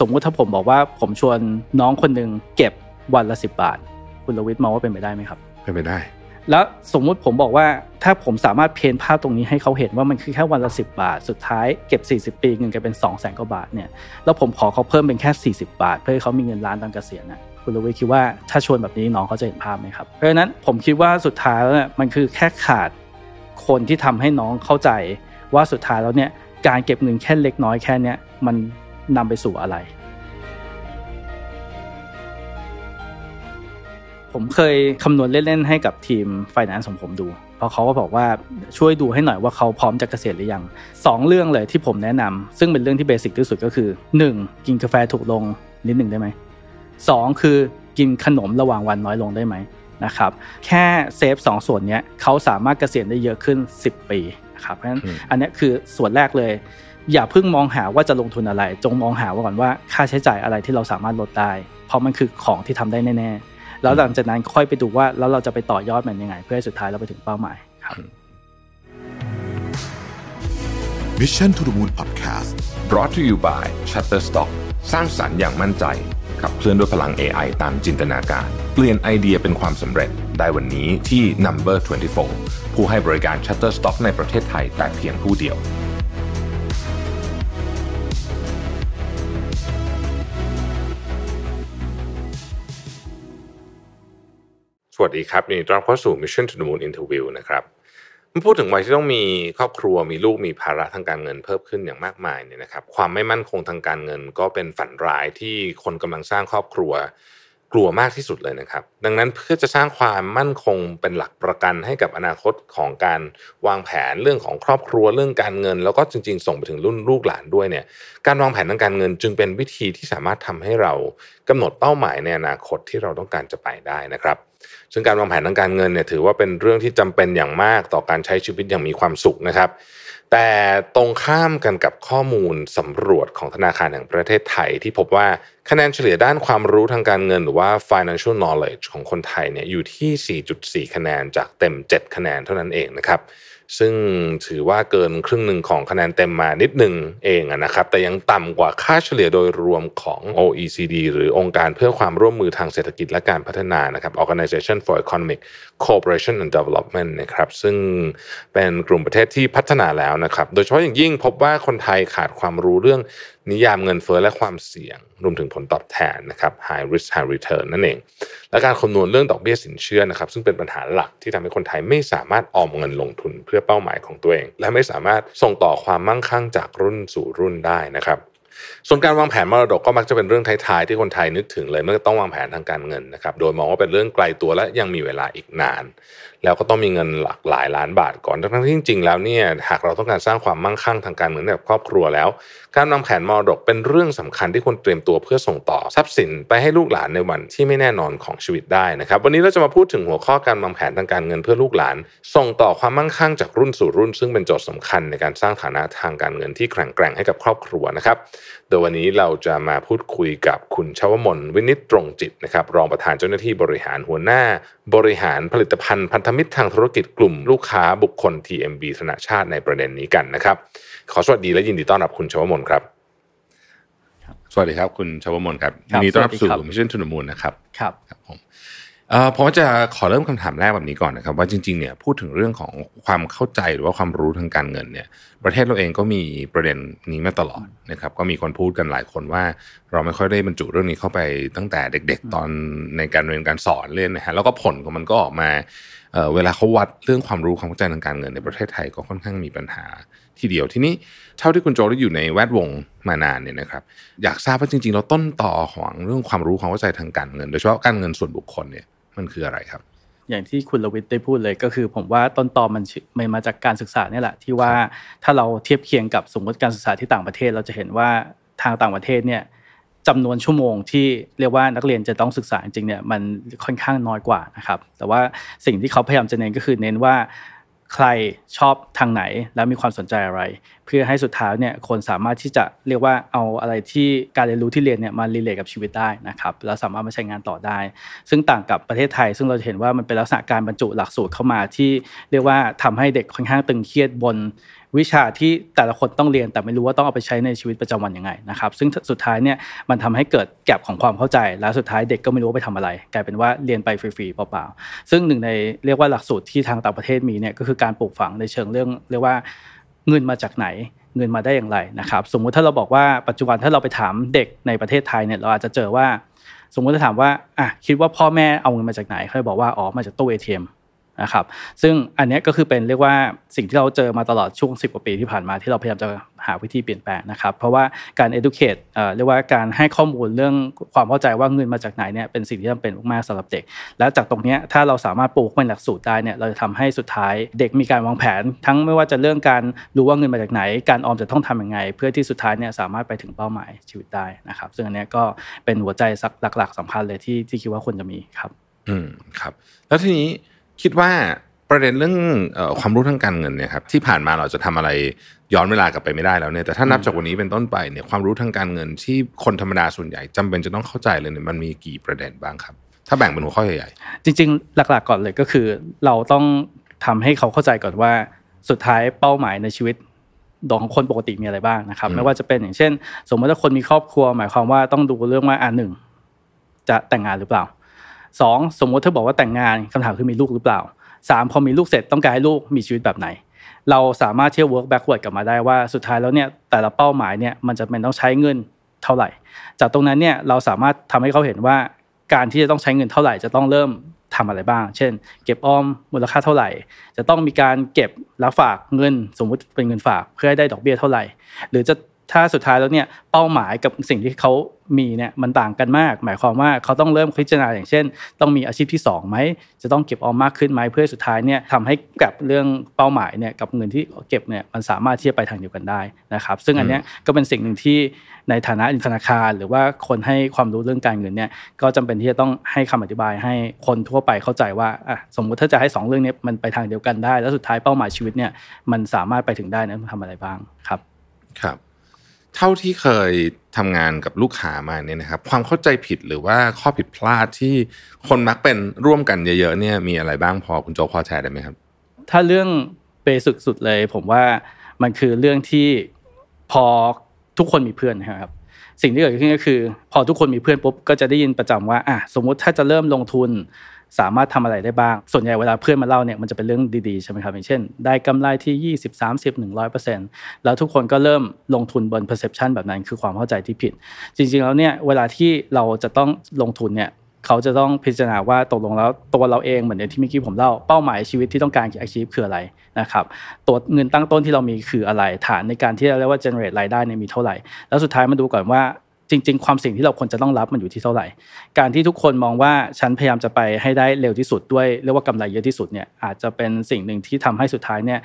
สมมุติถ้าผมบอกว่าผมชวนน้องคนหนึ่งเก็บวันละสิบบาท คุณลวิทมองว่าเป็นไปได้ไหมครับเป็นไปได้ แล้วสมมุติผมบอกว่าถ้าผมสามารถเพนภาพตรงนี้ให้เขาเห็นว่ามันคือแค่วันละสิบาท สุดท้ายเก็บ40 ปีเงินกันเป็น2องแสนกว่าบาทเนี่ยแล้วผมขอเขาเพิ่มเป็นแค่ 40 บาท เพื่อให้เขามีเงินล้านตอนเกษียณนะคุณลวิทคิดว่าถ้าชวนแบบนี้น้องเขาจะเห็นภาพไหมครับเพราะฉะนั้นผมคิดว่าสุดท้ายแล้วเนี่ยมันคือแค่ขาดคนที่ทำให้น้องเข้าใจว่าสุดท้ายแล้วเนี่ยการเก็บเงินแค่เล็กน้อยแค่เนี้ยมัน นำไปสู่อะไร ผมเคยคำนวณเล่น ๆ ให้กับทีมไฟแนนซ์ของผมดู เพราะเขาก็บอกว่าช่วยดูให้หน่อยว่าเขาพร้อมจะเกษียณหรือยังสองเรื่องเลยที่ผมแนะนำซึ่งเป็นเรื่องที่ basic ที่สุดก็คือ 1. กินกาแฟถูกลงนิดหนึ่งได้ไหมสองคือกินขนมระหว่างวันน้อยลงได้ไหมนะครับแค่เซฟสองส่วนนี้เขาสามารถเกษียณได้เยอะขึ้น 10 ปีนะครับเพราะฉะนั้นอันนี้คือส่วนแรกเลย อย่าเพิ่งมองหาว่าจะลงทุนอะไร จงมองหาว่าก่อนว่าค่าใช้จ่ายอะไรที่เราสามารถลดได้ เพราะมันคือของที่ทำได้แน่ๆ แล้วหลังจากนั้นค่อยไปดูว่าแล้วเราจะไปต่อยอดมันยังไง เพื่อให้สุดท้ายเราไปถึงเป้าหมายครับ Mission to the Moon Podcast brought to you by Shutterstock สร้างสรรค์อย่างมั่นใจขับเคลื่อนด้วยพลัง AI ตามจินตนาการ เปลี่ยนไอเดียเป็นความสำเร็จได้วันนี้ที่ Number 24 ผู้ให้บริการ Shutterstock ในประเทศไทยแต่เพียงผู้เดียว วัสดีครับยินดีต้อนรับเข้าสู่ Mission to the Moon Interview นะครับเมื่อพูดถึงวัยที่ต้องมีครอบครัวมีลูกมีภาระทางการเงินเพิ่มขึ้นอย่างมากมายเนี่ยนะครับความไม่มั่นคงทางการเงิน ก็เป็นฝันร้ายที่คนกำลังสร้างครอบครัว กลัวมากที่สุดเลยนะครับ ดังนั้นเพื่อจะสร้างความมั่นคงเป็นหลักประกันให้กับอนาคตของการวางแผนเรื่องของครอบครัวเรื่องการเงิน แล้วก็จริง ๆ ส่งไปถึงรุ่นลูกหลานด้วยเนี่ยการวางแผนทางการเงินจึงเป็นวิธีที่สามารถทำให้เรากำหนดเป้าหมายในอนาคตที่เราต้องการจะไปได้นะครับ ซึ่งการวางแผนทางการเงินเนี่ยถือว่าเป็นเรื่องที่จำเป็นอย่างมากต่อการใช้ชีวิตอย่างมีความสุขนะครับ แต่ตรงข้ามกันกับข้อมูลสำรวจของธนาคารแห่งประเทศไทยที่พบว่าคะแนนเฉลี่ยด้านความรู้ทางการเงินหรือว่า financial knowledge ของคนไทยเนี่ยอยู่ที่ 4.4 คะแนนจากเต็ม 7 คะแนนเท่านั้นเองนะครับซึ่งถือว่าเกินครึ่งหนึ่งของคะแนนเต็มมานิดหนึ่งเองนะครับ แต่ยังต่ำกว่าค่าเฉลี่ยโดยรวมของ OECD หรือองค์การเพื่อความร่วมมือทางเศรษฐกิจและการพัฒนานะครับ Organization for Economic Cooperation and Development นะครับ ซึ่งเป็นกลุ่มประเทศที่พัฒนาแล้วนะครับ โดยเฉพาะอย่างยิ่งพบว่าคนไทยขาดความรู้เรื่อง นิยามเงินเฟ้อและความเสี่ยง รวมถึงผลตอบแทนนะครับ high risk high return นั่นเอง และการคำนวณเรื่องดอกเบี้ยสินเชื่อนะครับ ซึ่งเป็นปัญหาหลักที่ทำให้คนไทยไม่สามารถออมเงินลงทุนเพื่อเป้าหมายของตัวเอง และไม่สามารถส่งต่อความมั่งคั่งจากรุ่นสู่รุ่นได้นะครับส่วนการวางแผนมรดกก็มักจะเป็นเรื่องท้ายๆที่คนไทยนึกถึงเลยเมื่อต้องวางแผนทางการเงินนะครับ โดยมองว่าเป็นเรื่องไกลตัวและยังมีเวลาอีกนานแล้วก็ต้องมีเงินหลักหลายล้านบาทก่อนทั้งที่จริงๆแล้วเนี่ยหากเราต้องการสร้างความมั่งคั่งทางการเงินให้กับครอบครัวแล้ว การวางแผนมรดกเป็นเรื่องสำคัญที่ควรเตรียมตัวเพื่อส่งต่อทรัพย์สินไปให้ลูกหลานในวันที่ไม่แน่นอนของชีวิตได้นะครับ วันนี้เราจะมาพูดถึงหัวข้อการวางแผนทางการเงินเพื่อลูกหลาน ส่งต่อความมั่งคั่งจากรุ่นสู่รุ่น ซึ่งเป็นโจทย์สำคัญในการสร้างฐานะทางการเงินที่แข็งแกร่งให้กับครอบครัวนะครับ โดยวันนี้เราจะมาพูดคุยกับคุณชวมนวินิตตรงจิตนะครับ รองประธานเจ้าหน้าที่บริหารหัวหน้า บริหารผลิตภัณฑ์พันธมิตรทางธุรกิจกลุ่มลูกค้าบุคคล TMB ธนาชาติในประเด็นนี้กันนะครับ ขอสวัสดีและยินดีต้อนรับคุณชวมนครับสวัสดีครับคุณชวมนครับครัยิบนดีต้อนรับสวัสู่สดีครับ Mission to the Moon นะครับครับครับผมเอ่อ ผมจะขอเริ่มคำถามแรกแบบนี้ก่อนนะครับ ว่าจริงๆเนี่ยพูดถึงเรื่องของความเข้าใจหรือว่าความรู้ทางการเงินเนี่ย ประเทศเราเองก็มีประเด็นนี้มาตลอดนะครับ ก็มีคนพูดกันหลายคนว่า เราไม่ค่อยได้บรรจุเรื่องนี้เข้าไปตั้งแต่เด็ก ๆ ตอนในการเรียนการสอนเล่นนะฮะแล้วก็ผลของมันก็ออกมาเอ่อเวลาเขาวัดเรื่องความรู้ความเข้าใจทางการเงินในประเทศไทยก็ค่อนข้างมีปัญหาทีเดียวทีนี้เท่าที่คุณโจได้อยู่ในแวดวงมานานเนี่ยนะครับอยากทราบว่าจริงๆเราต้นต่อของเรื่องความรู้ความเข้าใจทางการเงิน โดยเฉพาะการเงินส่วนบุคคลเนี่ย มันคืออะไรครับ อย่างที่คุณลวิทย์ได้พูดเลยก็คือ ผมว่าต้นตอมันชื่อมันมาจากการศึกษาเนี่ยแหละที่ว่าถ้าเราเทียบเคียงกับสมมติการศึกษาที่ต่างประเทศ เราจะเห็นว่าทางต่างประเทศเนี่ยจำนวนชั่วโมงที่เรียกว่านักเรียนจะต้องศึกษาจริงๆเนี่ยมันค่อนข้างน้อยกว่านะครับ แต่ว่าสิ่งที่เขาพยายามจะเน้นก็คือเน้นว่า ใครชอบทางไหนแล้วมีความสนใจอะไร เพื่อให้สุดท้ายเนี่ยคนสามารถที่จะเรียกว่าเอาอะไรที่การเรียนรู้ที่เรียนเนี่ยมารีเลทกับชีวิตได้นะครับแล้วสามารถมาใช้งานต่อได้ ซึ่งต่างกับประเทศไทย ซึ่งเราจะเห็นว่ามันเป็นลักษณะการบรรจุหลักสูตรเข้ามาที่เรียกว่าทำให้เด็กค่อนข้างตึงเครียดบน วิชาที่แต่ละคนต้องเรียน แต่ไม่รู้ว่าต้องเอาไปใช้ในชีวิตประจำวันยังไงนะครับซึ่งสุดท้ายเนี่ยมันทำให้เกิดแกลบของความเข้าใจ แล้วสุดท้ายเด็กก็ไม่รู้ว่าไปทำอะไร กลายเป็นว่าเรียนไปฟรีๆเปล่าๆซึ่งหนึ่งในเรียกว่าหลักสูตรที่ทางต่างประเทศมีเนี่ยก็คือการปลูกฝังในเชิงเรื่องเรียกว่าเงินมาจากไหนเงินมาได้อย่างไรนะครับสมมุติถ้าเราบอกว่าปัจจุบันถ้าเราไปถามเด็กในประเทศไทยเนี่ยเราอาจจะเจอว่า สมมุติจะถามว่าอะคิดว่าพ่อแม่เอาเงินมาจากไหนเขาบอกว่าอ๋อมาจากตู้ ATM นะครับซึ่งอันนี้ก็คือเป็นเรียกว่าสิ่งที่เราเจอมาตลอดช่วง 10 กว่าปีที่ผ่านมาที่เราพยายามจะหาวิธีเปลี่ยนแปลงนะครับ เพราะว่าการ educate เรียกว่าการให้ข้อมูลเรื่องความเข้าใจว่าเงินมาจากไหนเนี่ยเป็นสิ่งที่จำเป็นมากๆสำหรับเด็ก แล้วจากตรงนี้ถ้าเราสามารถปลูกเป็นหลักสูตรได้เนี่ยเราจะทำให้สุดท้ายเด็กมีการวางแผน ทั้งไม่ว่าจะเรื่องการรู้ว่าเงินมาจากไหน การออมจะต้องทํำยังไง เพื่อที่สุดท้ายเนี่ยสามารถไปถึงเป้าหมายชีวิตได้นะครับ ซึ่งอันนี้ก็เป็นหัวใจหลักๆสำคัญเลยที่ที่คิดว่าควรจะมีครับ อืมครับ แล้วทีนี้ คิดว่าประเด็นเรื่องความรู้ทางการเงินเนี่ยครับที่ผ่านมาเราจะทำอะไรย้อนเวลากลับไปไม่ได้แล้วเนี่ยแต่ถ้านับจากวันนี้เป็นต้นไปเนี่ยความรู้ทางการเงินที่คนธรรมดาส่วนใหญ่จำเป็นจะต้องเข้าใจเลยเนี่ยมันมีกี่ประเด็นบ้างครับ ถ้าแบ่งเป็นหัวข้อใหญ่ๆจริง ๆ หลักๆก่อนเลยก็คือ เราต้องทำให้เขาเข้าใจก่อนว่าสุดท้ายเป้าหมายในชีวิตของคนปกติมีอะไรบ้างนะครับไม่ว่าจะเป็นอย่างเช่น สมมติถ้าคนมีครอบครัว หมายความว่าต้องดูเรื่องว่าอ่าหนึ่งจะแต่งงานหรือเปล่า สองสมมติถ้าบอกว่าแต่งงานคำถามคือมีลูกหรือเปล่าสามพอมีลูกเสร็จต้องการให้ลูกมีชีวิตแบบไหน เราสามารถเที่ยว work backward กลับมาได้ว่าสุดท้ายแล้วเนี่ยแต่ละเป้าหมายเนี่ยมันจะเป็นต้องใช้เงินเท่าไหร่ จากตรงนั้นเนี่ยเราสามารถทำให้เขาเห็นว่าการที่จะต้องใช้เงินเท่าไหร่จะต้องเริ่มทำอะไรบ้าง เช่น เก็บออมมูลค่าเท่าไหร่ จะต้องมีการเก็บแล้วฝากเงินสมมุติเป็นเงินฝากเพื่อให้ได้ดอกเบี้ยเท่าไหร่ หรือจะ ถ้าสุดท้ายแล้วเนี่ยเป้าหมายกับสิ่งที่เขามีเนี่ยมันต่างกันมาก หมายความว่าเขาต้องเริ่มพิจารณาอย่างเช่น ต้องมีอาชีพที่2ไหมจะต้องเก็บออมมากขึ้นไหมเพื่อสุดท้ายเนี่ยทำให้กับเรื่องเป้าหมายเนี่ยกับเงินที่เก็บเนี่ยมันสามารถที่จะไปทางเดียวกันได้นะครับ ซึ่งอันนี้ก็เป็นสิ่งหนึ่งที่ในฐานะธนาคาร หรือว่าคนให้ความรู้เรื่องการเงินเนี่ยก็จำเป็นที่จะต้องให้คำอธิบายให้คนทั่วไปเข้าใจว่าอะสมมุติถ้าจะให้ 2 เรื่องนี้มันไปทางเดียวกันได้ แล้วสุดท้ายเป้าหมายชีวิตเนี่ยมันสามารถไปถึงได้นะทำอะไรบ้างครับ ครับ เท่าที่เคยทำงานกับลูกค้ามาเนี่ยนะครับ ความเข้าใจผิดหรือว่าข้อผิดพลาดที่คนมักเป็นร่วมกันเยอะๆเนี่ยมีอะไรบ้างพอคุณโจพอแชร์ได้ไหมครับ ถ้าเรื่องเบสิกสุดเลย ผมว่ามันคือเรื่องที่พอทุกคนมีเพื่อนนะครับสิ่งที่เกิดขึ้นก็คือ พอทุกคนมีเพื่อนปุ๊บก็จะได้ยินประจำว่าอะสมมุติถ้าจะเริ่มลงทุน สามารถทำอะไรได้บ้าง ส่วนใหญ่เวลาเพื่อนมาเล่าเนี่ยมันจะเป็นเรื่องดีๆใช่ไหมครับอย่างเช่น ได้กำไรที่ 20 30 100%แล้วทุกคนก็เริ่มลงทุนบน perception แบบนั้นคือความเข้าใจที่ผิด จริงๆแล้วเนี่ยเวลาที่เราจะต้องลงทุนเนี่ยเขาจะต้องพิจารณาว่าตกลงแล้วตัวเราเองเหมือนที่เมื่อกี้ผมเล่าเป้าหมายชีวิตที่ต้องการ achieve คืออะไรนะครับตัวเงินตั้งต้นที่เรามีคืออะไรฐานในการที่เราเรียกว่า generate รายได้เนี่ยมีเท่าไหร่ แล้วสุดท้ายมาดูก่อนว่า จริง ๆ ความสิ่งที่เราควรจะต้องรับมันอยู่ที่เท่าไหร่ การที่ทุกคนมองว่าฉันพยายามจะไปให้ได้เร็วที่สุดด้วยเรียกว่ากำไรเยอะที่สุดเนี่ยอาจจะเป็นสิ่งหนึ่งที่ทำให้สุดท้ายเนี่ย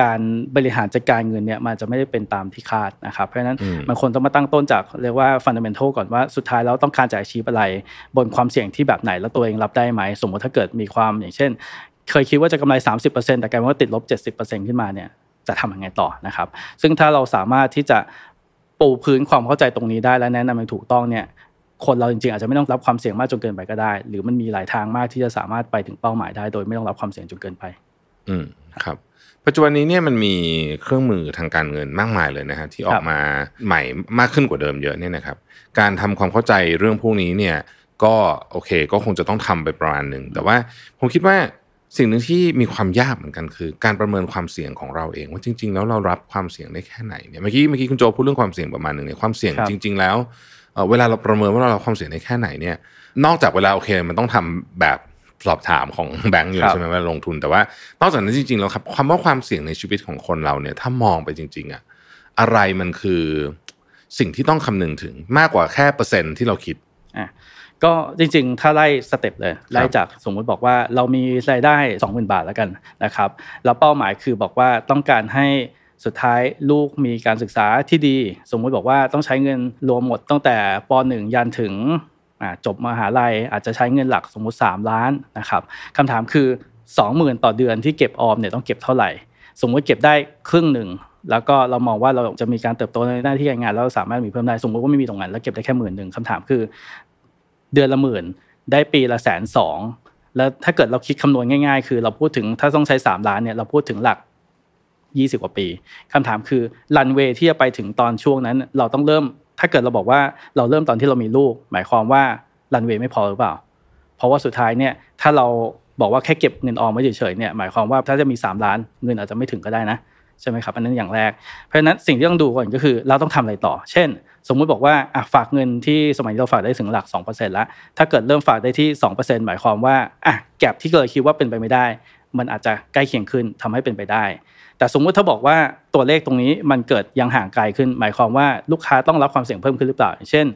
การบริหารจัดการเงินเนี่ยมันจะไม่ได้เป็นตามที่คาดนะครับ เพราะฉะนั้นมันควรต้องมาตั้งต้นจากเรียกว่าฟันเดเมนทัลก่อนว่าสุดท้ายแล้วต้องการจะอาชีพอะไร บนความเสี่ยงที่แบบไหนแล้วตัวเองรับได้ไหม สมมติถ้าเกิดมีความอย่างเช่น เคยคิดว่าจะกำไร 30%แต่กลายเป็นว่าติดลบ 70%ขึ้นมาเนี่ยจะทำยังไงต่อนะครับ ซึ่งถ้าเราสามารถที่จะ ปูพื้นความเข้าใจตรงนี้ได้และแนะนำอย่างถูกต้องเนี่ยคนเราจริงๆอาจจะไม่ต้องรับความเสี่ยงมากจนเกินไปก็ได้ หรือมันมีหลายทางมากที่จะสามารถไปถึงเป้าหมายได้ โดยไม่ต้องรับความเสี่ยงจนเกินไป อืมครับ ปัจจุบันนี้เนี่ยมันมีเครื่องมือทางการเงินมากมายเลยนะฮะที่ออกมาใหม่มากขึ้นกว่าเดิมเยอะเนี่ยนะครับ การทำความเข้าใจเรื่องพวกนี้เนี่ย ก็โอเค ก็คงจะต้องทำไปประมาณหนึ่งแต่ว่าผมคิดว่า สิ่งหนึ่งที่มีความยากเหมือนกันคือ การประเมินความเสี่ยงของเราเอง ว่าจริง ๆ แล้วเรารับความเสี่ยงได้แค่ไหนเนี่ยเมื่อกี้เมื่อกี้คุณโจพูดเรื่องความเสี่ยงประมาณหนึ่งเนี่ยความเสี่ยงจริง ๆ แล้วเวลาเราประเมินว่าเรารับความเสี่ยงได้แค่ไหนเนี่ย นอกจากเวลาโอเคมันต้องทำแบบสอบถามของแบงก์อยู่ใช่ไหมว่าลงทุนแต่ว่านอกจากนั้นจริงๆแล้วครับคำว่าความเสี่ยงในชีวิตของคนเราเนี่ยถ้ามองไปจริง ๆอะอะไรมันคือสิ่งที่ต้องคำนึงถึงมากกว่าแค่เปอร์เซ็นต์ที่เราคิด ก็จริงๆ ถ้าไล่สเต็ปเลยไล่จากสมมุติบอกว่าเรามีรายได้ 20,000 บาทแล้วกันนะครับแล้วเป้าหมายคือบอกว่าต้องการให้สุดท้ายลูกมีการศึกษาที่ดี สมมุติบอกว่าต้องใช้เงินรวมหมดตั้งแต่ป .1 ยันถึงจบมหาลัยอาจจะใช้เงินหลักสมมุติ 3 ล้านนะครับคำถามคือ 20,000 ต่อเดือนที่เก็บออมเนี่ยต้องเก็บเท่าไหร่ สมมติเก็บได้ครึ่งหนึ่งแล้วก็เรามองว่าเราจะมีการเติบโตในหน้าที่การงานแล้วสามารถมีเพิ่มได้สมมติว่าไม่มีตรงนั้นแล้วเก็บได้แค่หมื่นหนึ่งคำถามคือ เดือนละหมื่น ได้ปีละแสนสองแล้วถ้าเกิดเราคิดคำนวณง่ายๆ คือเราพูดถึงถ้าต้องใช้สามล้านเนี่ยเราพูดถึงหลัก 20 กว่าปีคำถามคือรันเวย์ที่จะไปถึงตอนช่วงนั้น เราต้องเริ่ม ถ้าเกิดเราบอกว่าเราเริ่มตอนที่เรามีลูก หมายความว่ารันเวย์ไม่พอหรือเปล่า เพราะว่าสุดท้ายเนี่ยถ้าเราบอกว่าแค่เก็บเงินออมไว้เฉยๆเนี่ยหมายความว่าถ้าจะมี 3 ล้านเงินอาจจะไม่ถึงก็ได้นะใช่ไหมครับอันนั้นอย่างแรกเพราะฉะนั้นสิ่งที่ต้องดูก่อนก็คือ เราต้องทำอะไรต่อ เช่น สมมุติบอกว่าอะฝากเงินที่สมัยนี้เราฝากได้ถึงหลัก2%แล้วถ้าเกิดเริ่มฝากได้ที่ 2%หมายความว่าอะแก็บที่เคยคิดว่าเป็นไปไม่ได้ มันอาจจะใกล้เคียงขึ้นทำให้เป็นไปได้ แต่สมมุติถ้าบอกว่าตัวเลขตรงนี้มันเกิดยังห่างไกลขึ้น หมายความว่าลูกค้าต้องรับความเสี่ยงเพิ่มขึ้นหรือเปล่า เช่น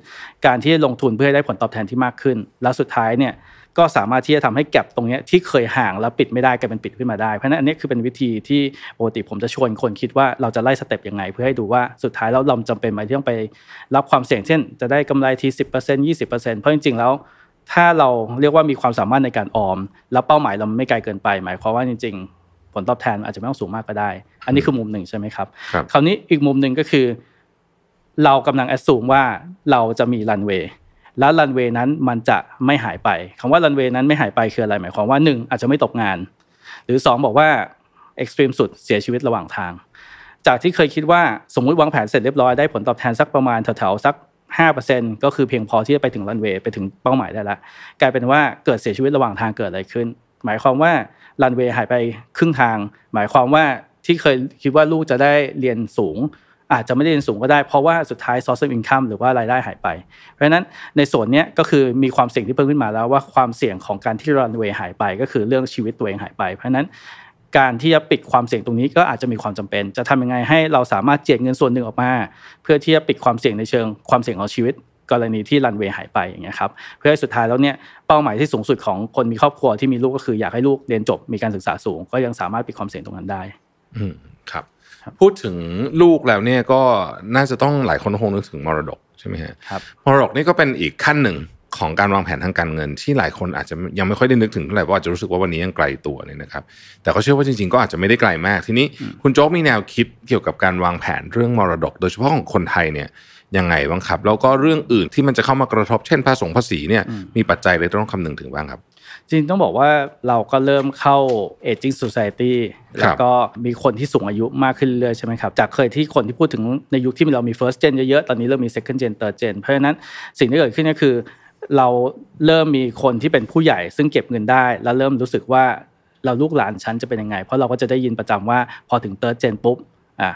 การที่ลงทุนเพื่อให้ได้ผลตอบแทนที่มากขึ้น แล้วสุดท้ายเนี่ย ก็สามารถที่จะทำให้แก็บตรงนี้ที่เคยห่างแล้วปิดไม่ได้กลายเป็นปิดขึ้นมาได้ เพราะฉะนั้นอันนี้คือเป็นวิธีที่ปกติผมจะชวนคนคิดว่าเราจะไล่สเต็ปยังไง เพื่อให้ดูว่าสุดท้ายแล้วเราจำเป็นไหมที่ต้องไปรับความเสี่ยงเช่น จะได้กำไรทีสิบเปอร์เซ็นต์ยี่สิบเปอร์เซ็นต์เพราะจริงๆแล้วถ้าเราเรียกว่ามีความสามารถในการออม แล้วเป้าหมายเราไม่ไกลเกินไป หมายความว่าจริง ๆ ผลตอบแทนอาจจะไม่ต้องสูงมากก็ได้ อันนี้คือมุมหนึ่งใช่ไหมครับครับคราวนี้อีกมุมหนึ่งก็คือ เรากำลังแอดสูมว่าเราจะมีรันเวย์ แล้วรันเวย์นั้นมันจะไม่หายไปคำว่ารันเวย์นั้นไม่หายไปคืออะไรหมายความว่าหนึ่งอาจจะไม่ตกงาน หรือสองบอกว่าเอ็กซ์ตรีมสุดเสียชีวิตระหว่างทาง จากที่เคยคิดว่าสมมุติวางแผนเสร็จเรียบร้อยได้ผลตอบแทนสักประมาณแถวๆสัก5%ก็คือเพียงพอที่จะไปถึงรันเวย์ไปถึงเป้าหมายได้ละกลายเป็นว่าเกิดเสียชีวิตระหว่างทางเกิดอะไรขึ้น หมายความว่ารันเวย์หายไปครึ่งทาง หมายความว่าที่เคยคิดว่าลูกจะได้เรียนสูง อาจจะไม่ได้เรียนสูงก็ได้ เพราะว่าสุดท้าย source of income หรือว่ารายได้หายไป เพราะฉะนั้นในส่วนนี้ก็คือมีความเสี่ยงที่เพิ่มขึ้นมาแล้วว่าความเสี่ยงของการที่รันเวย์หายไป ก็คือเรื่องชีวิตตัวเองหายไป เพราะฉะนั้นการที่จะปิดความเสี่ยงตรงนี้ก็อาจจะมีความจำเป็น จะทำยังไงให้เราสามารถเจียดเงินส่วนหนึ่งออกมา เพื่อที่จะปิดความเสี่ยงในเชิงความเสี่ยงของชีวิตกรณีที่รันเวย์หายไปอย่างเงี้ยครับเพื่อให้สุดท้ายแล้วเนี่ยเป้าหมายที่สูงสุดของคนมีครอบครัวที่มีลูกก็คืออยากให้ลูกเรียนจบมีการศึกษาสูง ก็ยังสามารถปิดความเสี่ยงตรงนั้นได้ อืมครับ พูดถึงลูกแล้วเนี่ยก็น่าจะต้องหลายคนคงนึกถึงมรดกใช่ไหมฮะครับมรดกนี่ก็เป็นอีกขั้นหนึ่งของการวางแผนทางการเงิน ที่หลายคนอาจจะยังไม่ค่อยได้นึกถึงเท่าไหร่เพราะอาจจะรู้สึกว่าวันนี้ยังไกลตัวเนี่ยนะครับ แต่ก็เชื่อว่าจริงๆ ก็อาจจะไม่ได้ไกลมากทีนี้คุณโจ๊กมีแนวคิดเกี่ยวกับการวางแผนเรื่องมรดก โดยเฉพาะของคนไทยเนี่ยยังไงบ้างครับ แล้วก็เรื่องอื่นที่มันจะเข้ามากระทบเช่นภาษีภาษีเนี่ยมีปัจจัยอะไรที่ต้องคำนึงถึงบ้างครับ จริงๆต้องบอกว่าเราก็เริ่มเข้า aging society ครับแล้วก็มีคนที่สูงอายุมากขึ้นเรื่อยๆใช่ไหมครับ จากเคยที่คนที่พูดถึงในยุคที่เรามี first gen เยอะๆ ตอนนี้เริ่มมี second gen third gen เพราะฉะนั้นสิ่งที่เกิดขึ้นก็คือ เราเริ่มมีคนที่เป็นผู้ใหญ่ ซึ่งเก็บเงินได้ แล้วเริ่มรู้สึกว่าเราลูกหลานฉันจะเป็นยังไง เพราะเราก็จะได้ยินประจำว่าพอถึง third gen ปุ๊บอะ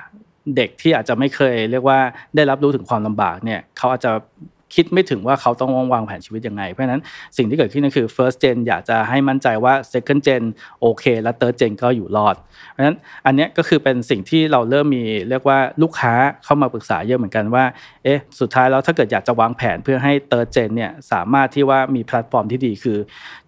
เด็กที่อาจจะไม่เคยเรียกว่าได้รับรู้ถึงความลำบากเนี่ยเขาอาจจะ คิดไม่ถึงว่าเขาต้องวางแผนชีวิตยังไง เพราะฉะนั้นสิ่งที่เกิดขึ้นก็คือ first gen อยากจะให้มั่นใจว่า second gen โอเค และ third gen ก็อยู่รอด เพราะฉะนั้นอันนี้ก็คือเป็นสิ่งที่เราเริ่มมีเรียกว่าลูกค้าเข้ามาปรึกษาเยอะเหมือนกันว่าเอ๊ะสุดท้ายแล้วถ้าเกิดอยากจะวางแผนเพื่อให้ third gen เนี่ยสามารถที่ว่ามีแพลตฟอร์มที่ดีคือ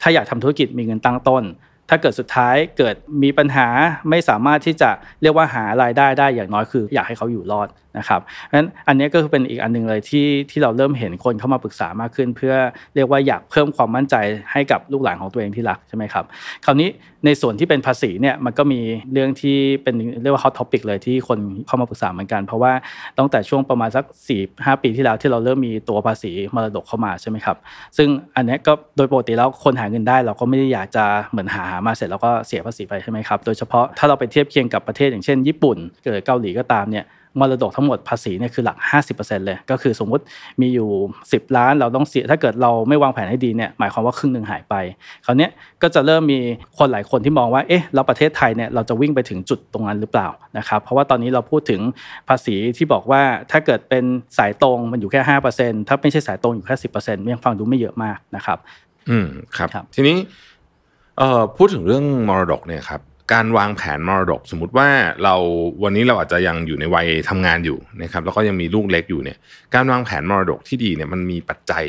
ถ้าอยากทำธุรกิจมีเงินตั้งต้น ถ้าเกิดสุดท้ายเกิดมีปัญหาไม่สามารถที่จะเรียกว่าหารายได้ได้อย่างน้อยคือ อยากให้เขาอยู่รอดนะครับเพราะฉะนั้นอันนี้ก็คือเป็นอีกอันหนึงเลยที่ที่เราเริ่มเห็นคนเข้ามาปรึกษามากขึ้น เพื่อเรียกว่าอยากเพิ่มความมั่นใจให้กับลูกหลานของตัวเองที่รักใช่ไหมครับคราวนี้ในส่วนที่เป็นภาษีเนี่ยมันก็มีเรื่องที่เป็นเรียกว่า hot topic เลยที่คนเข้ามาปรึกษาเหมือนกัน เพราะว่าตั้งแต่ช่วงประมาณสัก4 5ปีที่แล้วที่เราเริ่มมีตัวภาษีมรดกเข้ามาใช่ไหมครับซึ่งอันนี้ก็โดยปกติแล้วคนหาเงินได้ เราก็ไม่ได้อยากจะเหมือนหามาเสร็จแล้วก็เสียภาษีไปใช่ไหมครับ โดยเฉพาะถ้าเราไปเทียบเคียงกับประเทศอย่างเช่น ญี่ปุ่นหรือเกาหลีก็ตามเนี่ยมรดกทั้งหมดภาษีเนี่ยคือหลัก 50%เลย ก็คือสมมุติมีอยู่ 10 ล้านเราต้องเสีย ถ้าเกิดเราไม่วางแผนให้ดีเนี่ยหมายความว่าครึ่งหนึ่งหายไป คราวเนี้ยก็จะเริ่มมีคนหลายคนที่มองว่า เอ๊ะ เราประเทศไทยเนี่ยเราจะวิ่งไปถึงจุดตรงนั้นหรือเปล่านะครับ เพราะว่าตอนนี้เราพูดถึงภาษีที่บอกว่าถ้าเกิดเป็นสายตรงมันอยู่แค่ 5%ถ้าไม่ใช่สายตรงอยู่แค่ 10%ยังฟังดูไม่เยอะมากนะครับ อืมครับครับทีนี้ เอ่อพูดถึงเรื่องมรดกเนี่ยครับการวางแผนมรดกสมมุติว่าเราวันนี้เราอาจจะยังอยู่ในวัยทำงานอยู่นะครับแล้วก็ยังมีลูกเล็กอยู่เนี่ยการวางแผนมรดกที่ดีเนี่ยมันมีปัจจัย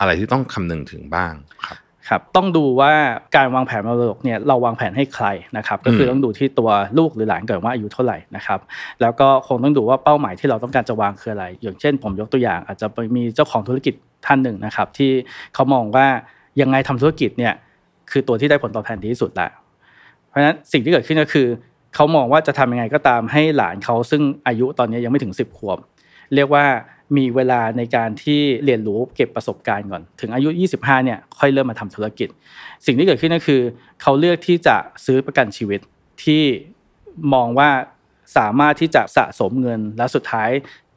อะไรที่ต้องคำนึงถึงบ้างครับครับต้องดูว่าการวางแผนมรดกเนี่ยเราวางแผนให้ใครนะครับก็คือมต้องดูที่ตัวลูกหรือหลานก่อนว่าอายุเท่าไหร่นะครับแล้วก็คงต้องดูว่าเป้าหมายที่เราต้องการจะวางคืออะไร อย่างเช่น ผมยกตัวอย่าง อาจจะมีเจ้าของธุรกิจท่านหนึ่งนะครับที่เขามองว่ายังไงทำธุรกิจเนี่ย คือตัวที่ได้ผลตอบแทนดีที่สุดแหละเพราะฉะนั้นสิ่งที่เกิดขึ้นก็คือเขามองว่าจะทำยังไงก็ตามให้หลานเขาซึ่งอายุตอนนี้ยังไม่ถึง10ขวบเรียกว่ามีเวลาในการที่เรียนรู้เก็บประสบการณ์ก่อน ถึงอายุ 25 เนี่ยค่อยเริ่มมาทำธุรกิจ สิ่งที่เกิดขึ้นก็คือ เขาเลือกที่จะซื้อประกันชีวิตที่มองว่าสามารถที่จะสะสมเงินแล้วสุดท้าย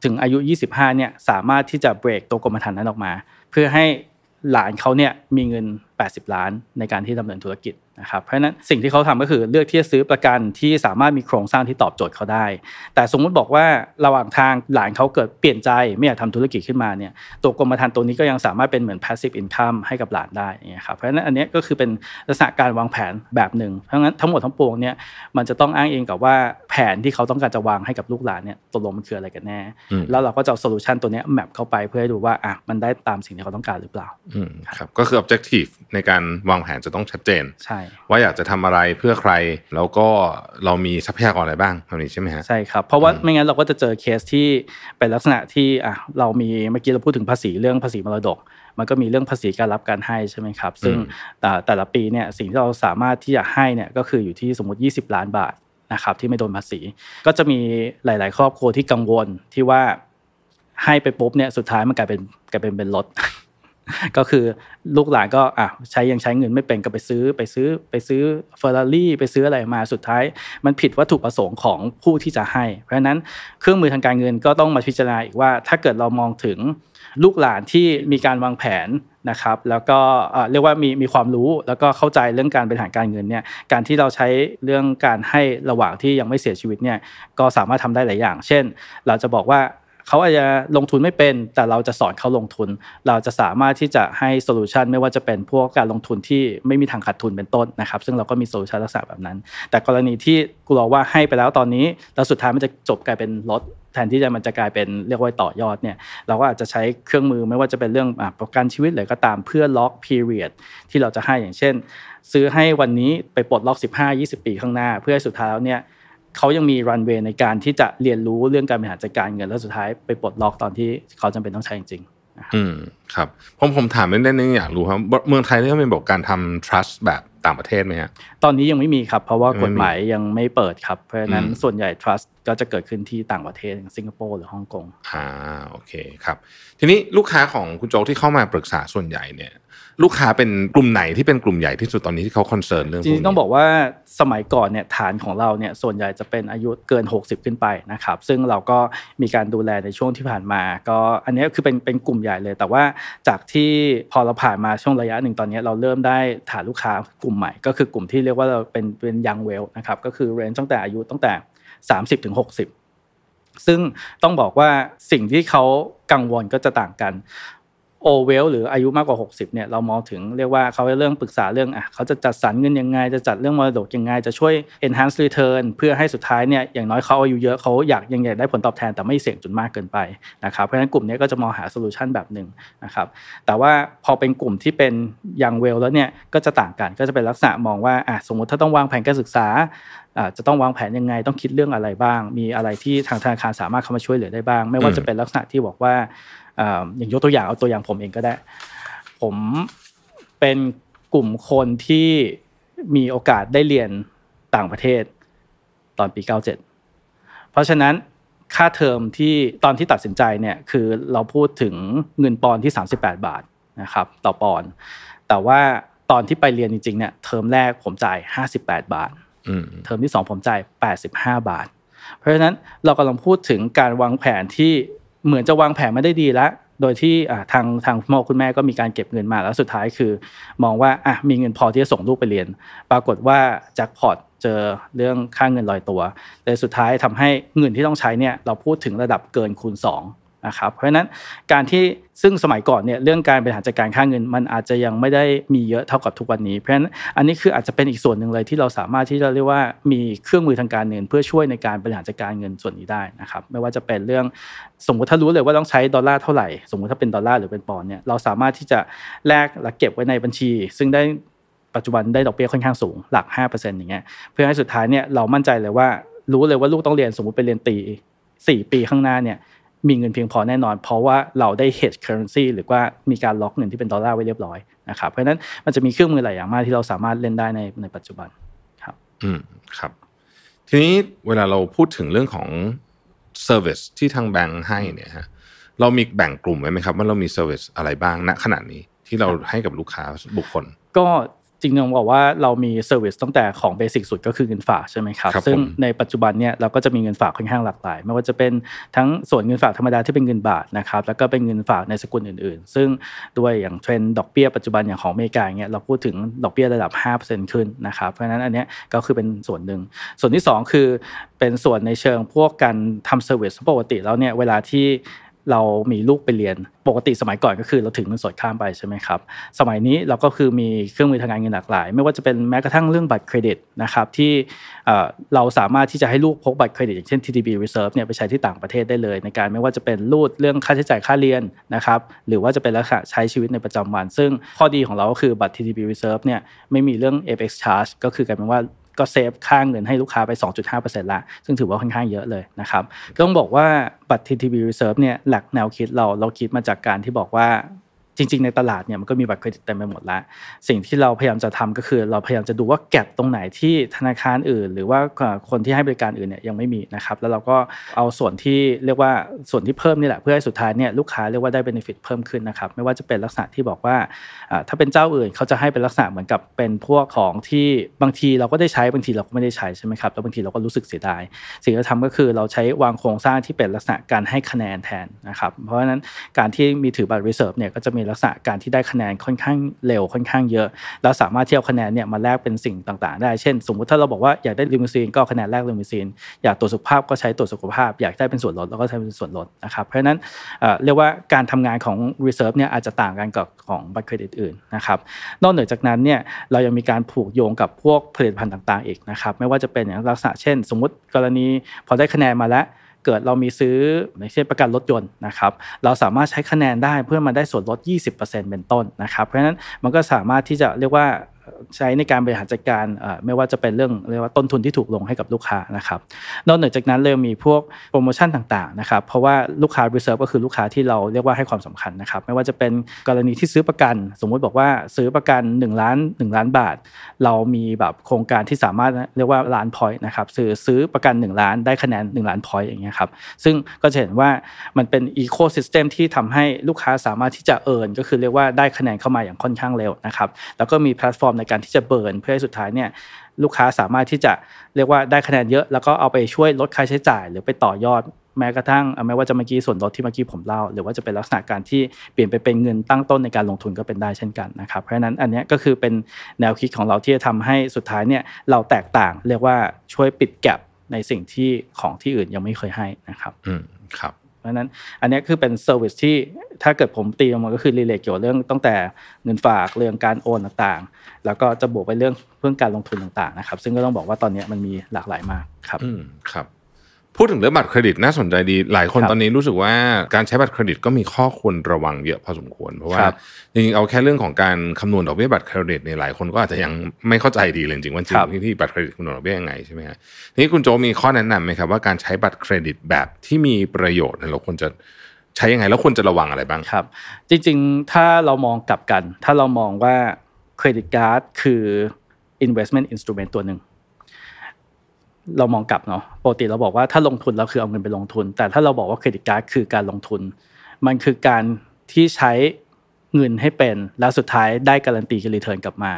ถึงอายุ 25 เนี่ยสามารถที่จะเบรกตัวกรมธรรม์นั้นออกมา เพื่อให้หลานเขาเนี่ยมีเงิน 80 ล้านในการที่ดำเนินธุรกิจ นะครับเพราะฉะนั้นสิ่งที่เขาทำก็คือเลือกที่จะซื้อประกันที่สามารถมีโครงสร้างที่ตอบโจทย์เขาได้ แต่สมมุติบอกว่าระหว่างทางหลานเขาเกิดเปลี่ยนใจไม่อยากทำธุรกิจขึ้นมาเนี่ยตัวกรมธรรม์ตัวนี้ก็ยังสามารถเป็นเหมือน passive income ให้กับหลานได้นะครับเพราะฉะนั้นอันนี้ก็คือเป็นลักษณะการวางแผนแบบหนึ่งเพราะงั้นทั้งหมดทั้งปวงเนี่ยมันจะต้องอ้างอิงกับว่าแผนที่เขาต้องการจะวางให้กับลูกหลานเนี่ยตกลงมันคืออะไรกันแน่ แล้วเราก็จะเอา solution ตัวนี้ map เข้าไปเพื่อให้ดูว่าอะมันได้ตามสิ่งที่เขาต้องการหรือเปล่าอืมครับก็คือ objective ในการวางแผนจะต้องชัดเจนใช่ว่าอยากจะทำอะไรเพื่อใคร แล้วก็เรามีทรัพยากรอะไรบ้างแบบนี้ใช่ไหมฮะใช่ครับเพราะว่าไม่งั้นเราก็จะเจอเคสที่เป็นลักษณะที่อะเรามีเมื่อกี้เราพูดถึงภาษีเรื่องภาษีมรดก มันก็มีเรื่องภาษีการรับการให้ใช่ไหมครับ ซึ่งอืมแต่แต่ละปีเนี่ยสิ่งที่เราสามารถที่จะให้เนี่ยก็คืออยู่ที่สมมติ 20 ล้านบาทนะครับที่ไม่โดนภาษี ก็จะมีหลาย ๆ ครอบครัวที่กังวลที่ว่าให้ไปปุ๊บเนี่ยสุดท้ายมันกลายเป็นกลายเป็นเป็นรถ ก็คือลูกหลานก็อะใช้ยังใช้เงินไม่เป็นก็ไปซื้อไปซื้อไปซื้อเฟอร์รารี่ไปซื้ออะไรมาสุดท้าย มันผิดวัตถุประสงค์ของผู้ที่จะให้ เพราะฉะนั้นเครื่องมือทางการเงินก็ต้องมาพิจารณาอีกว่า ถ้าเกิดเรามองถึงลูกหลานที่มีการวางแผนนะครับแล้วก็เรียกว่ามีมีความรู้แล้วก็เข้าใจเรื่องการบริหารการเงินเนี่ยการที่เราใช้เรื่องการให้ระหว่างที่ยังไม่เสียชีวิตเนี่ยก็สามารถทำได้หลายอย่าง เช่น เราจะบอกว่า เขาอาจจะลงทุนไม่เป็น แต่เราจะสอนเขาลงทุน เราจะสามารถที่จะให้ solution ไม่ว่าจะเป็นพวกการลงทุนที่ไม่มีทางขาดทุนเป็นต้นนะครับ ซึ่งเราก็มี solution ลักษณะแบบนั้น แต่กรณีที่กลัวว่าให้ไปแล้วตอนนี้แล้วสุดท้ายมันจะจบกลายเป็นลดแทนที่จะมันจะกลายเป็นเรียกว่าต่อยอดเนี่ยเราก็อาจจะใช้เครื่องมือไม่ว่าจะเป็นเรื่องประกันชีวิตหรือก็ตามเพื่อล็อก period ที่เราจะให้อย่างเช่น ซื้อให้วันนี้ไปปลดล็อก 15-20 ปีข้างหน้า เพื่อให้สุดท้ายแล้วเนี่ย เขายังมีรันเวย์ในการที่จะเรียนรู้เรื่องการบริหารจัดการเงินแล้วสุดท้ายไปปลดล็อกตอนที่เขาจำเป็นต้องใช้จริงอืมครับผมผมถามเล่นๆนึงอยากรู้ครับเมืองไทยนี่ก็มีบอกการทำ trust แบบต่างประเทศไหมฮะๆตอนนี้ยังไม่มีครับ เพราะว่ายังไม่กมีฎหมายยังไม่เปิดครับ เพราะฉะนั้นอืมส่วนใหญ่ trust ก็จะเกิดขึ้นที่ต่างประเทศอย่างสิงคโปร์หรือฮ่องกงอ่าโอเคครับ ทีนี้ลูกค้าของคุณโจ๊กที่เข้ามาปรึกษาส่วนใหญ่เนี่ย ลูกค้าเป็นกลุ่มไหนที่เป็นกลุ่มใหญ่ที่สุดตอนนี้ที่เขา concern เรื่องจริงต้องบอกว่าสมัยก่อนเนี่ยฐานของเราเนี่ยส่วนใหญ่จะเป็นอายุเกิน 60 ขึ้นไปนะครับซึ่งเราก็มีการดูแลในช่วงที่ผ่านมา ก็อันนี้คือเป็นเป็นกลุ่มใหญ่เลย แต่ว่าจากที่พอเราผ่านมาช่วงระยะหนึ่งตอนนี้เราเริ่มได้ฐานลูกค้ากลุ่มใหม่ ก็คือกลุ่มที่เรียกว่าเราเป็นเป็นยังเวลนะครับก็คือเรนตั้งแต่อายุตั้งแต่ 30ถึง60ซึ่งต้องบอกว่าสิ่งที่เขากังวลก็จะต่างกัน โอเวลหรืออายุมากกว่า 60เนี่ยเรามองถึงเรียกว่าเขาจะเรื่องปรึกษาเรื่องอะเขาจะจัดสรรเงินยังไง จะจัดเรื่องมรดกยังไง จะช่วย enhance return เพื่อให้สุดท้ายเนี่ยอย่างน้อยเขาอายุเยอะเขาอยากยังอยากได้ผลตอบแทนแต่ไม่เสี่ยงจนมากเกินไปนะครับเพราะฉะนั้นกลุ่มนี้ก็จะมองหาโซลูชันแบบหนึ่งนะครับแต่ว่าพอเป็นกลุ่มที่เป็นยังเวลแล้วเนี่ยก็จะต่างกันก็จะเป็นลักษณะมองว่าอะสมมติถ้าต้องวางแผนการศึกษาอ่าจะต้องวางแผนยังไงต้องคิดเรื่องอะไรบ้าง มีอะไรที่ทางธนาคารสามารถเข้ามาช่วยเหลือได้บ้าง ไม่ว่าจะเป็นลักษณะที่บอกว่า อ่าอย่างยกตัวอย่างเอาตัวอย่างผมเองก็ได้ ผมเป็นกลุ่มคนที่มีโอกาสได้เรียนต่างประเทศตอนปี 97 เพราะฉะนั้นค่าเทอมที่ตอนที่ตัดสินใจเนี่ยคือเราพูดถึงเงินปอนด์ที่ 38 บาทนะครับต่อปอนด์แต่ว่าตอนที่ไปเรียนจริงๆเนี่ยเทอมแรกผมจ่าย 58 บาทอืมเทอมที่ 2 ผมจ่าย 85 บาท เพราะฉะนั้นเรากำลังพูดถึงการวางแผนที่ เหมือนจะวางแผนมาได้ดีแล้ว โดยที่ทางทางพ่อคุณแม่ก็มีการเก็บเงินมาแล้วสุดท้ายคือ มองว่าอะมีเงินพอที่จะส่งลูกไปเรียน ปรากฏว่าแจ็คพอตเจอเรื่องค่าเงินลอยตัวแต่สุดท้ายทำให้เงินที่ต้องใช้เนี่ยเราพูดถึงระดับเกินคูณ 2 นะครับเพราะฉะนั้นการที่ซึ่งสมัยก่อนเนี่ยเรื่องการบริหารจัดการค่าเงิน มันอาจจะยังไม่ได้มีเยอะเท่ากับทุกวันนี้ เพราะฉะนั้นอันนี้คืออาจจะเป็นอีกส่วนหนึ่งเลยที่เราสามารถที่จะเรียกว่ามีเครื่องมือทางการเงิน เพื่อช่วยในการบริหารจัดการเงินส่วนนี้ได้นะครับไม่ว่าจะเป็นเรื่องสมมุติถ้ารู้เลยว่าต้องใช้ดอลลาร์เท่าไหร่ สมมุติถ้าเป็นดอลลาร์หรือเป็นปอนด์เนี่ยเราสามารถที่จะแลกและเก็บไว้ในบัญชี ซึ่งได้ปัจจุบันได้ดอกเบี้ยค่อนข้างสูงหลัก5%อย่างเงี้ยเพื่อให้สุดท้ายเนี่ยเรามั่นใจเลยว่ารู้เลยว่าลูกต้องเรียนสมมติไปเรียนตีสี่ปีข้างหน้าเนี่ย มีเงินเพียงพอแน่นอน เพราะว่าเราได้ hedge currency หรือว่ามีการล็อกเงินที่เป็นดอลลาร์ไว้เรียบร้อยนะครับเพราะฉะนั้นมันจะมีเครื่องมือหลายอย่างมากที่เราสามารถเล่นได้ในในปัจจุบันครับ อืมครับ ทีนี้เวลาเราพูดถึงเรื่องของ Service ที่ทางแบงค์ให้เนี่ยฮะเรามีแบ่งกลุ่มไว้ไหมครับว่าเรามี Service อะไรบ้างณขณะนี้ที่เราให้กับลูกค้าบุคคล ก็ จจริงๆบอกว่าเรามี service ตั้งแต่ของ basic สุดก็คือเงินฝากใช่ไหมครับครับซึ่งผมในปัจจุบันเนี่ยเราก็จะมีเงินฝากค่อนข้างหลากหลาย ไม่ว่าจะเป็นทั้งส่วนเงินฝากธรรมดาที่เป็นเงินบาทนะครับแล้วก็เป็นเงินฝากในสกุลอื่นๆ ซึ่งด้วยอย่างเทรนด์ดอกเบี้ยปัจจุบันอย่างของอเมริกาอย่างเงี้ยเราพูดถึงดอกเบี้ยระดับ 5%ขึ้นนะครับเพราะฉะนั้นอันเนี้ยก็คือเป็นส่วนหนึ่งส่วนที่ 2 คือเป็นส่วนในเชิงพวกการทำ service ปกติแล้วเนี่ยเวลาที่ เรามีลูกไปเรียน ปกติสมัยก่อนก็คือเราถือเงินสดข้ามไปใช่ไหมครับ สมัยนี้เราก็คือมีเครื่องมือทางการเงินหลากหลาย ไม่ว่าจะเป็นแม้กระทั่งเรื่องบัตรเครดิตนะครับที่เราสามารถที่จะให้ลูกพกบัตรเครดิตอย่างเช่น TTB Reserve เนี่ยไปใช้ที่ต่างประเทศได้เลย ในการไม่ว่าจะเป็นรูดเรื่องค่าใช้จ่ายค่าเรียนนะครับหรือว่าจะเป็นลักษณะใช้ชีวิตในประจำวัน ซึ่งข้อดีของเราก็คือบัตร TDB Reserve เนี่ยไม่มีเรื่อง FX charge ก็คือกลายเป็นว่า ก็เซฟค่าเงินให้ลูกค้าไป 2.5%ละซึ่งถือว่าค่อนข้างเยอะเลยนะครับต้องบอกว่าบัตร TTB Reserve เนี่ยหลักแนวคิดเราเราคิดมาจากการที่บอกว่า จริง ๆ ในตลาดเนี่ยมันก็มีบัตรเครดิตเต็มไปหมดแล้วสิ่งที่เราพยายามจะทำก็คือ เราพยายามจะดูว่าแก็บตรงไหนที่ธนาคารอื่น หรือว่าคนที่ให้บริการอื่นเนี่ยยังไม่มีนะครับแล้วเราก็เอาส่วนที่เรียกว่าส่วนที่เพิ่มนี่แหละเพื่อให้สุดท้ายเนี่ยลูกค้าเรียกว่าได้ benefit เพิ่มขึ้นนะครับไม่ว่าจะเป็นลักษณะที่บอกว่าอ่าถ้าเป็นเจ้าอื่นเขาจะให้เป็นลักษณะเหมือนกับเป็นพวกของที่บางทีเราก็ได้ใช้บางทีเราก็ไม่ได้ใช้ใช่ไหมครับแล้วบางทีเราก็รู้สึกเสียดายสิ่งที่เราทำก็คือเราใช้วางโครงสร้างที่เป็นลักษณะการให้คะแนนแทนนะครับเพราะฉะนั้นการที่มีถือบัตร reserve เนี่ยก็จะมีลักษณะการที่ได้คะแนนค่อนข้างเร็วค่อนข้างเยอะ แล้วสามารถที่เอาคะแนนเนี่ยมาแลกเป็นสิ่งต่างๆ ได้เช่น สมมติถ้าเราบอกว่าอยากได้ลิมูซีนก็คะแนนแลกลิมูซีนอยากตรวจสุขภาพก็ใช้ตรวจสุขภาพ อยากได้เป็นส่วนลดเราก็ใช้เป็นส่วนลดนะครับเพราะฉะนั้นเรียกว่าการทำงานของ reserve เนี่ยอาจจะต่างกันกับของบัตรเครดิตอื่นนะครับนอกเหนือจากนั้นเนี่ยเรายังมีการผูกโยงกับพวกผลิตภัณฑ์ต่างๆอีกนะครับไม่ว่าจะเป็นอย่างลักษณะเช่น สมมติกรณีพอได้คะแนนมาแล้ว เกิดเรามีซื้ออย่างเช่นประกันรถยนต์นะครับเราสามารถใช้คะแนนได้เพื่อมาได้ส่วนลด 20%เป็นต้นนะครับเพราะฉะนั้นมันก็สามารถที่จะเรียกว่า ใช้ในการบริหารจัดการไม่ว่าจะเป็นเรื่องเรียกว่าต้นทุนที่ถูกลงให้กับลูกค้านะครับนอกเหนือจากนั้นเลยมีพวกโปรโมชั่นต่างๆนะครับเพราะว่าลูกค้า reserve ก็คือลูกค้าที่เราเรียกว่าให้ความสำคัญนะครับไม่ว่าจะเป็นกรณีที่ซื้อประกัน สมมุติบอกว่าซื้อประกัน1ล้าน1ล้านบาท เรามีแบบโครงการที่สามารถเรียกว่าล้าน point นะครับซื้อซื้อประกัน 1 ล้านได้คะแนน 1 ล้าน point อย่างเงี้ยครับซึ่งก็จะเห็นว่ามันเป็นอีโค y ิสเต็มที่ทำให้ลูกค้าสามารถที่จะ earn ก็คือเรียกว่าได้คะแนนเข้ามาอย่างค่อนข้างเร็วนะครับแล้วก็มีแพลตฟอร์มในการที่จะ burn เพื่อให้สุดท้ายเนี่ยลูกค้าสามารถที่จะเรียกว่าได้คะแนนเยอะ แล้วก็เอาไปช่วยลดค่าใช้จ่าย หรือไปต่อยอดแม้กระทั่งไม่ว่าจะเมื่อกี้ส่วนลดที่เมื่อกี้ผมเล่า หรือว่าจะเป็นลักษณะการที่เปลี่ยนไปเป็นเงินตั้งต้นในการลงทุนก็เป็นได้เช่นกันนะครับ เพราะฉะนั้นอันนี้ก็คือเป็นแนวคิดของเราที่จะทำให้สุดท้ายเนี่ยเราแตกต่าง เรียกว่าช่วยปิด gap ในสิ่งที่ของที่อื่นยังไม่เคยให้นะครับ อืมครับ เพราะนั้นอันนี้คือเป็น service ที่ถ้าเกิดผมตีออกมาก็คือ relate เกี่ยวกับเรื่องตั้งแต่เงินฝากเรื่องการโอนต่างๆ แล้วก็จะบวกไปเรื่องเรื่องการลงทุนต่างๆนะครับ ซึ่งก็ต้องบอกว่าตอนนี้มันมีหลากหลายมากครับอืมครับ พูดถึงเรื่องบัตรเครดิตน่าสนใจดี หลายคนครับตอนนี้รู้สึกว่าการใช้บัตรเครดิตก็มีข้อควรระวังเยอะพอสมควร เพราะว่าครับจริงๆเอาแค่เรื่องของการคำนวณดอกเบี้ยบัตรเครดิตเนี่ยหลายคนก็อาจจะยังไม่เข้าใจดีเลยจริงๆว่าจริงครับที่บัตรเครดิตคำนวณดอกเบี้ยยังไงใช่ไหมฮะทีนี้คุณโจมีข้อแนะนำไหมครับว่าการใช้บัตรเครดิตแบบที่มีประโยชน์เนี่ยเราควรจะใช้ยังไงแล้วควรจะระวังอะไรบ้างครับ จริงๆ ถ้าเรามองกลับกัน ถ้าเรามองว่าเครดิตการ์ดคือ investment instrument ตัวหนึ่ง เรามองกลับเนาะปกติเราบอกว่าถ้าลงทุนเราคือเอาเงินไปลงทุน แต่ถ้าเราบอกว่า credit card คือการลงทุน มันคือการที่ใช้เงินให้เป็นแล้วสุดท้ายได้การ return กลับมา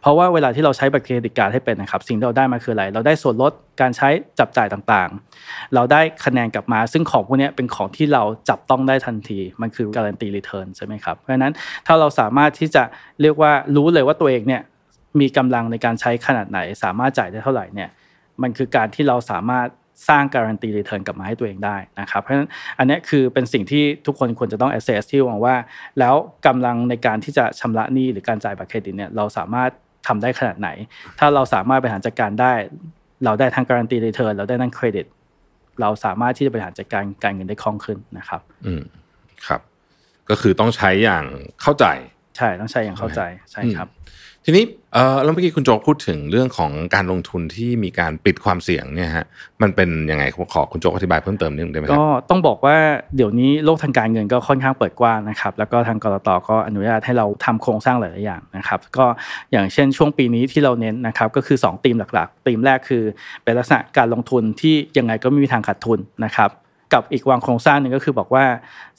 เพราะว่าเวลาที่เราใช้บัตร credit card ให้เป็นนะครับ สิ่งที่เราได้มาคืออะไร เราได้ส่วนลดการใช้จับจ่ายต่างๆ เราได้คะแนนกลับมา ซึ่งของพวกนี้เป็นของที่เราจับต้องได้ทันที มันคือ guarantee return ใช่ไหมครับเพราะฉะนั้นถ้าเราสามารถที่จะเรียกว่ารู้เลยว่าตัวเองเนี่ยมีกำลังในการใช้ขนาดไหน สามารถจ่ายได้เท่าไหร่เนี่ย มันคือการที่เราสามารถสร้าง guarantee return กลับมาให้ตัวเองได้นะครับเพราะฉะนั้นอันเนี้ยคือเป็นสิ่งที่ทุกคนควรจะต้อง assess ที่มองว่า แล้วกำลังในการที่จะชำระหนี้หรือการจ่ายบัตรเครดิตเนี่ยเราสามารถทำได้ขนาดไหน ถ้าเราสามารถบริหารจัดการได้ เราได้ทั้งการันตีรีเทิร์นเราได้ทั้งเครดิต เราสามารถที่จะบริหารจัดการการเงินได้คล่องขึ้นนะครับ อืมครับ ก็คือต้องใช้อย่างเข้าใจ ใช่ต้องใช้อย่างเข้าใจใช่ครับ ทีนี้เออแล้วเมื่อกี้คุณโจพูดถึงเรื่องของการลงทุนที่มีการปิดความเสี่ยงเนี่ยฮะมันเป็นยังไงขอคุณโจอธิบายเพิ่มเติมนิดนึงได้ไหมครับก็ต้องบอกว่าเดี๋ยวนี้โลกทางการเงินก็ค่อนข้างเปิดกว้างนะครับแล้วก็ทางกรตก็อนุญาตให้เราทำโครงสร้างหลายๆอย่างนะครับก็อย่างเช่นช่วงปีนี้ที่เราเน้นนะครับก็คือ2ธีมหลักๆธีมแรกคือเป็นลักษณะการลงทุนที่ยังไงก็ไม่มีทางขาดทุนนะครับ กับอีกวางโครงสร้างหนึ่งก็คือบอกว่า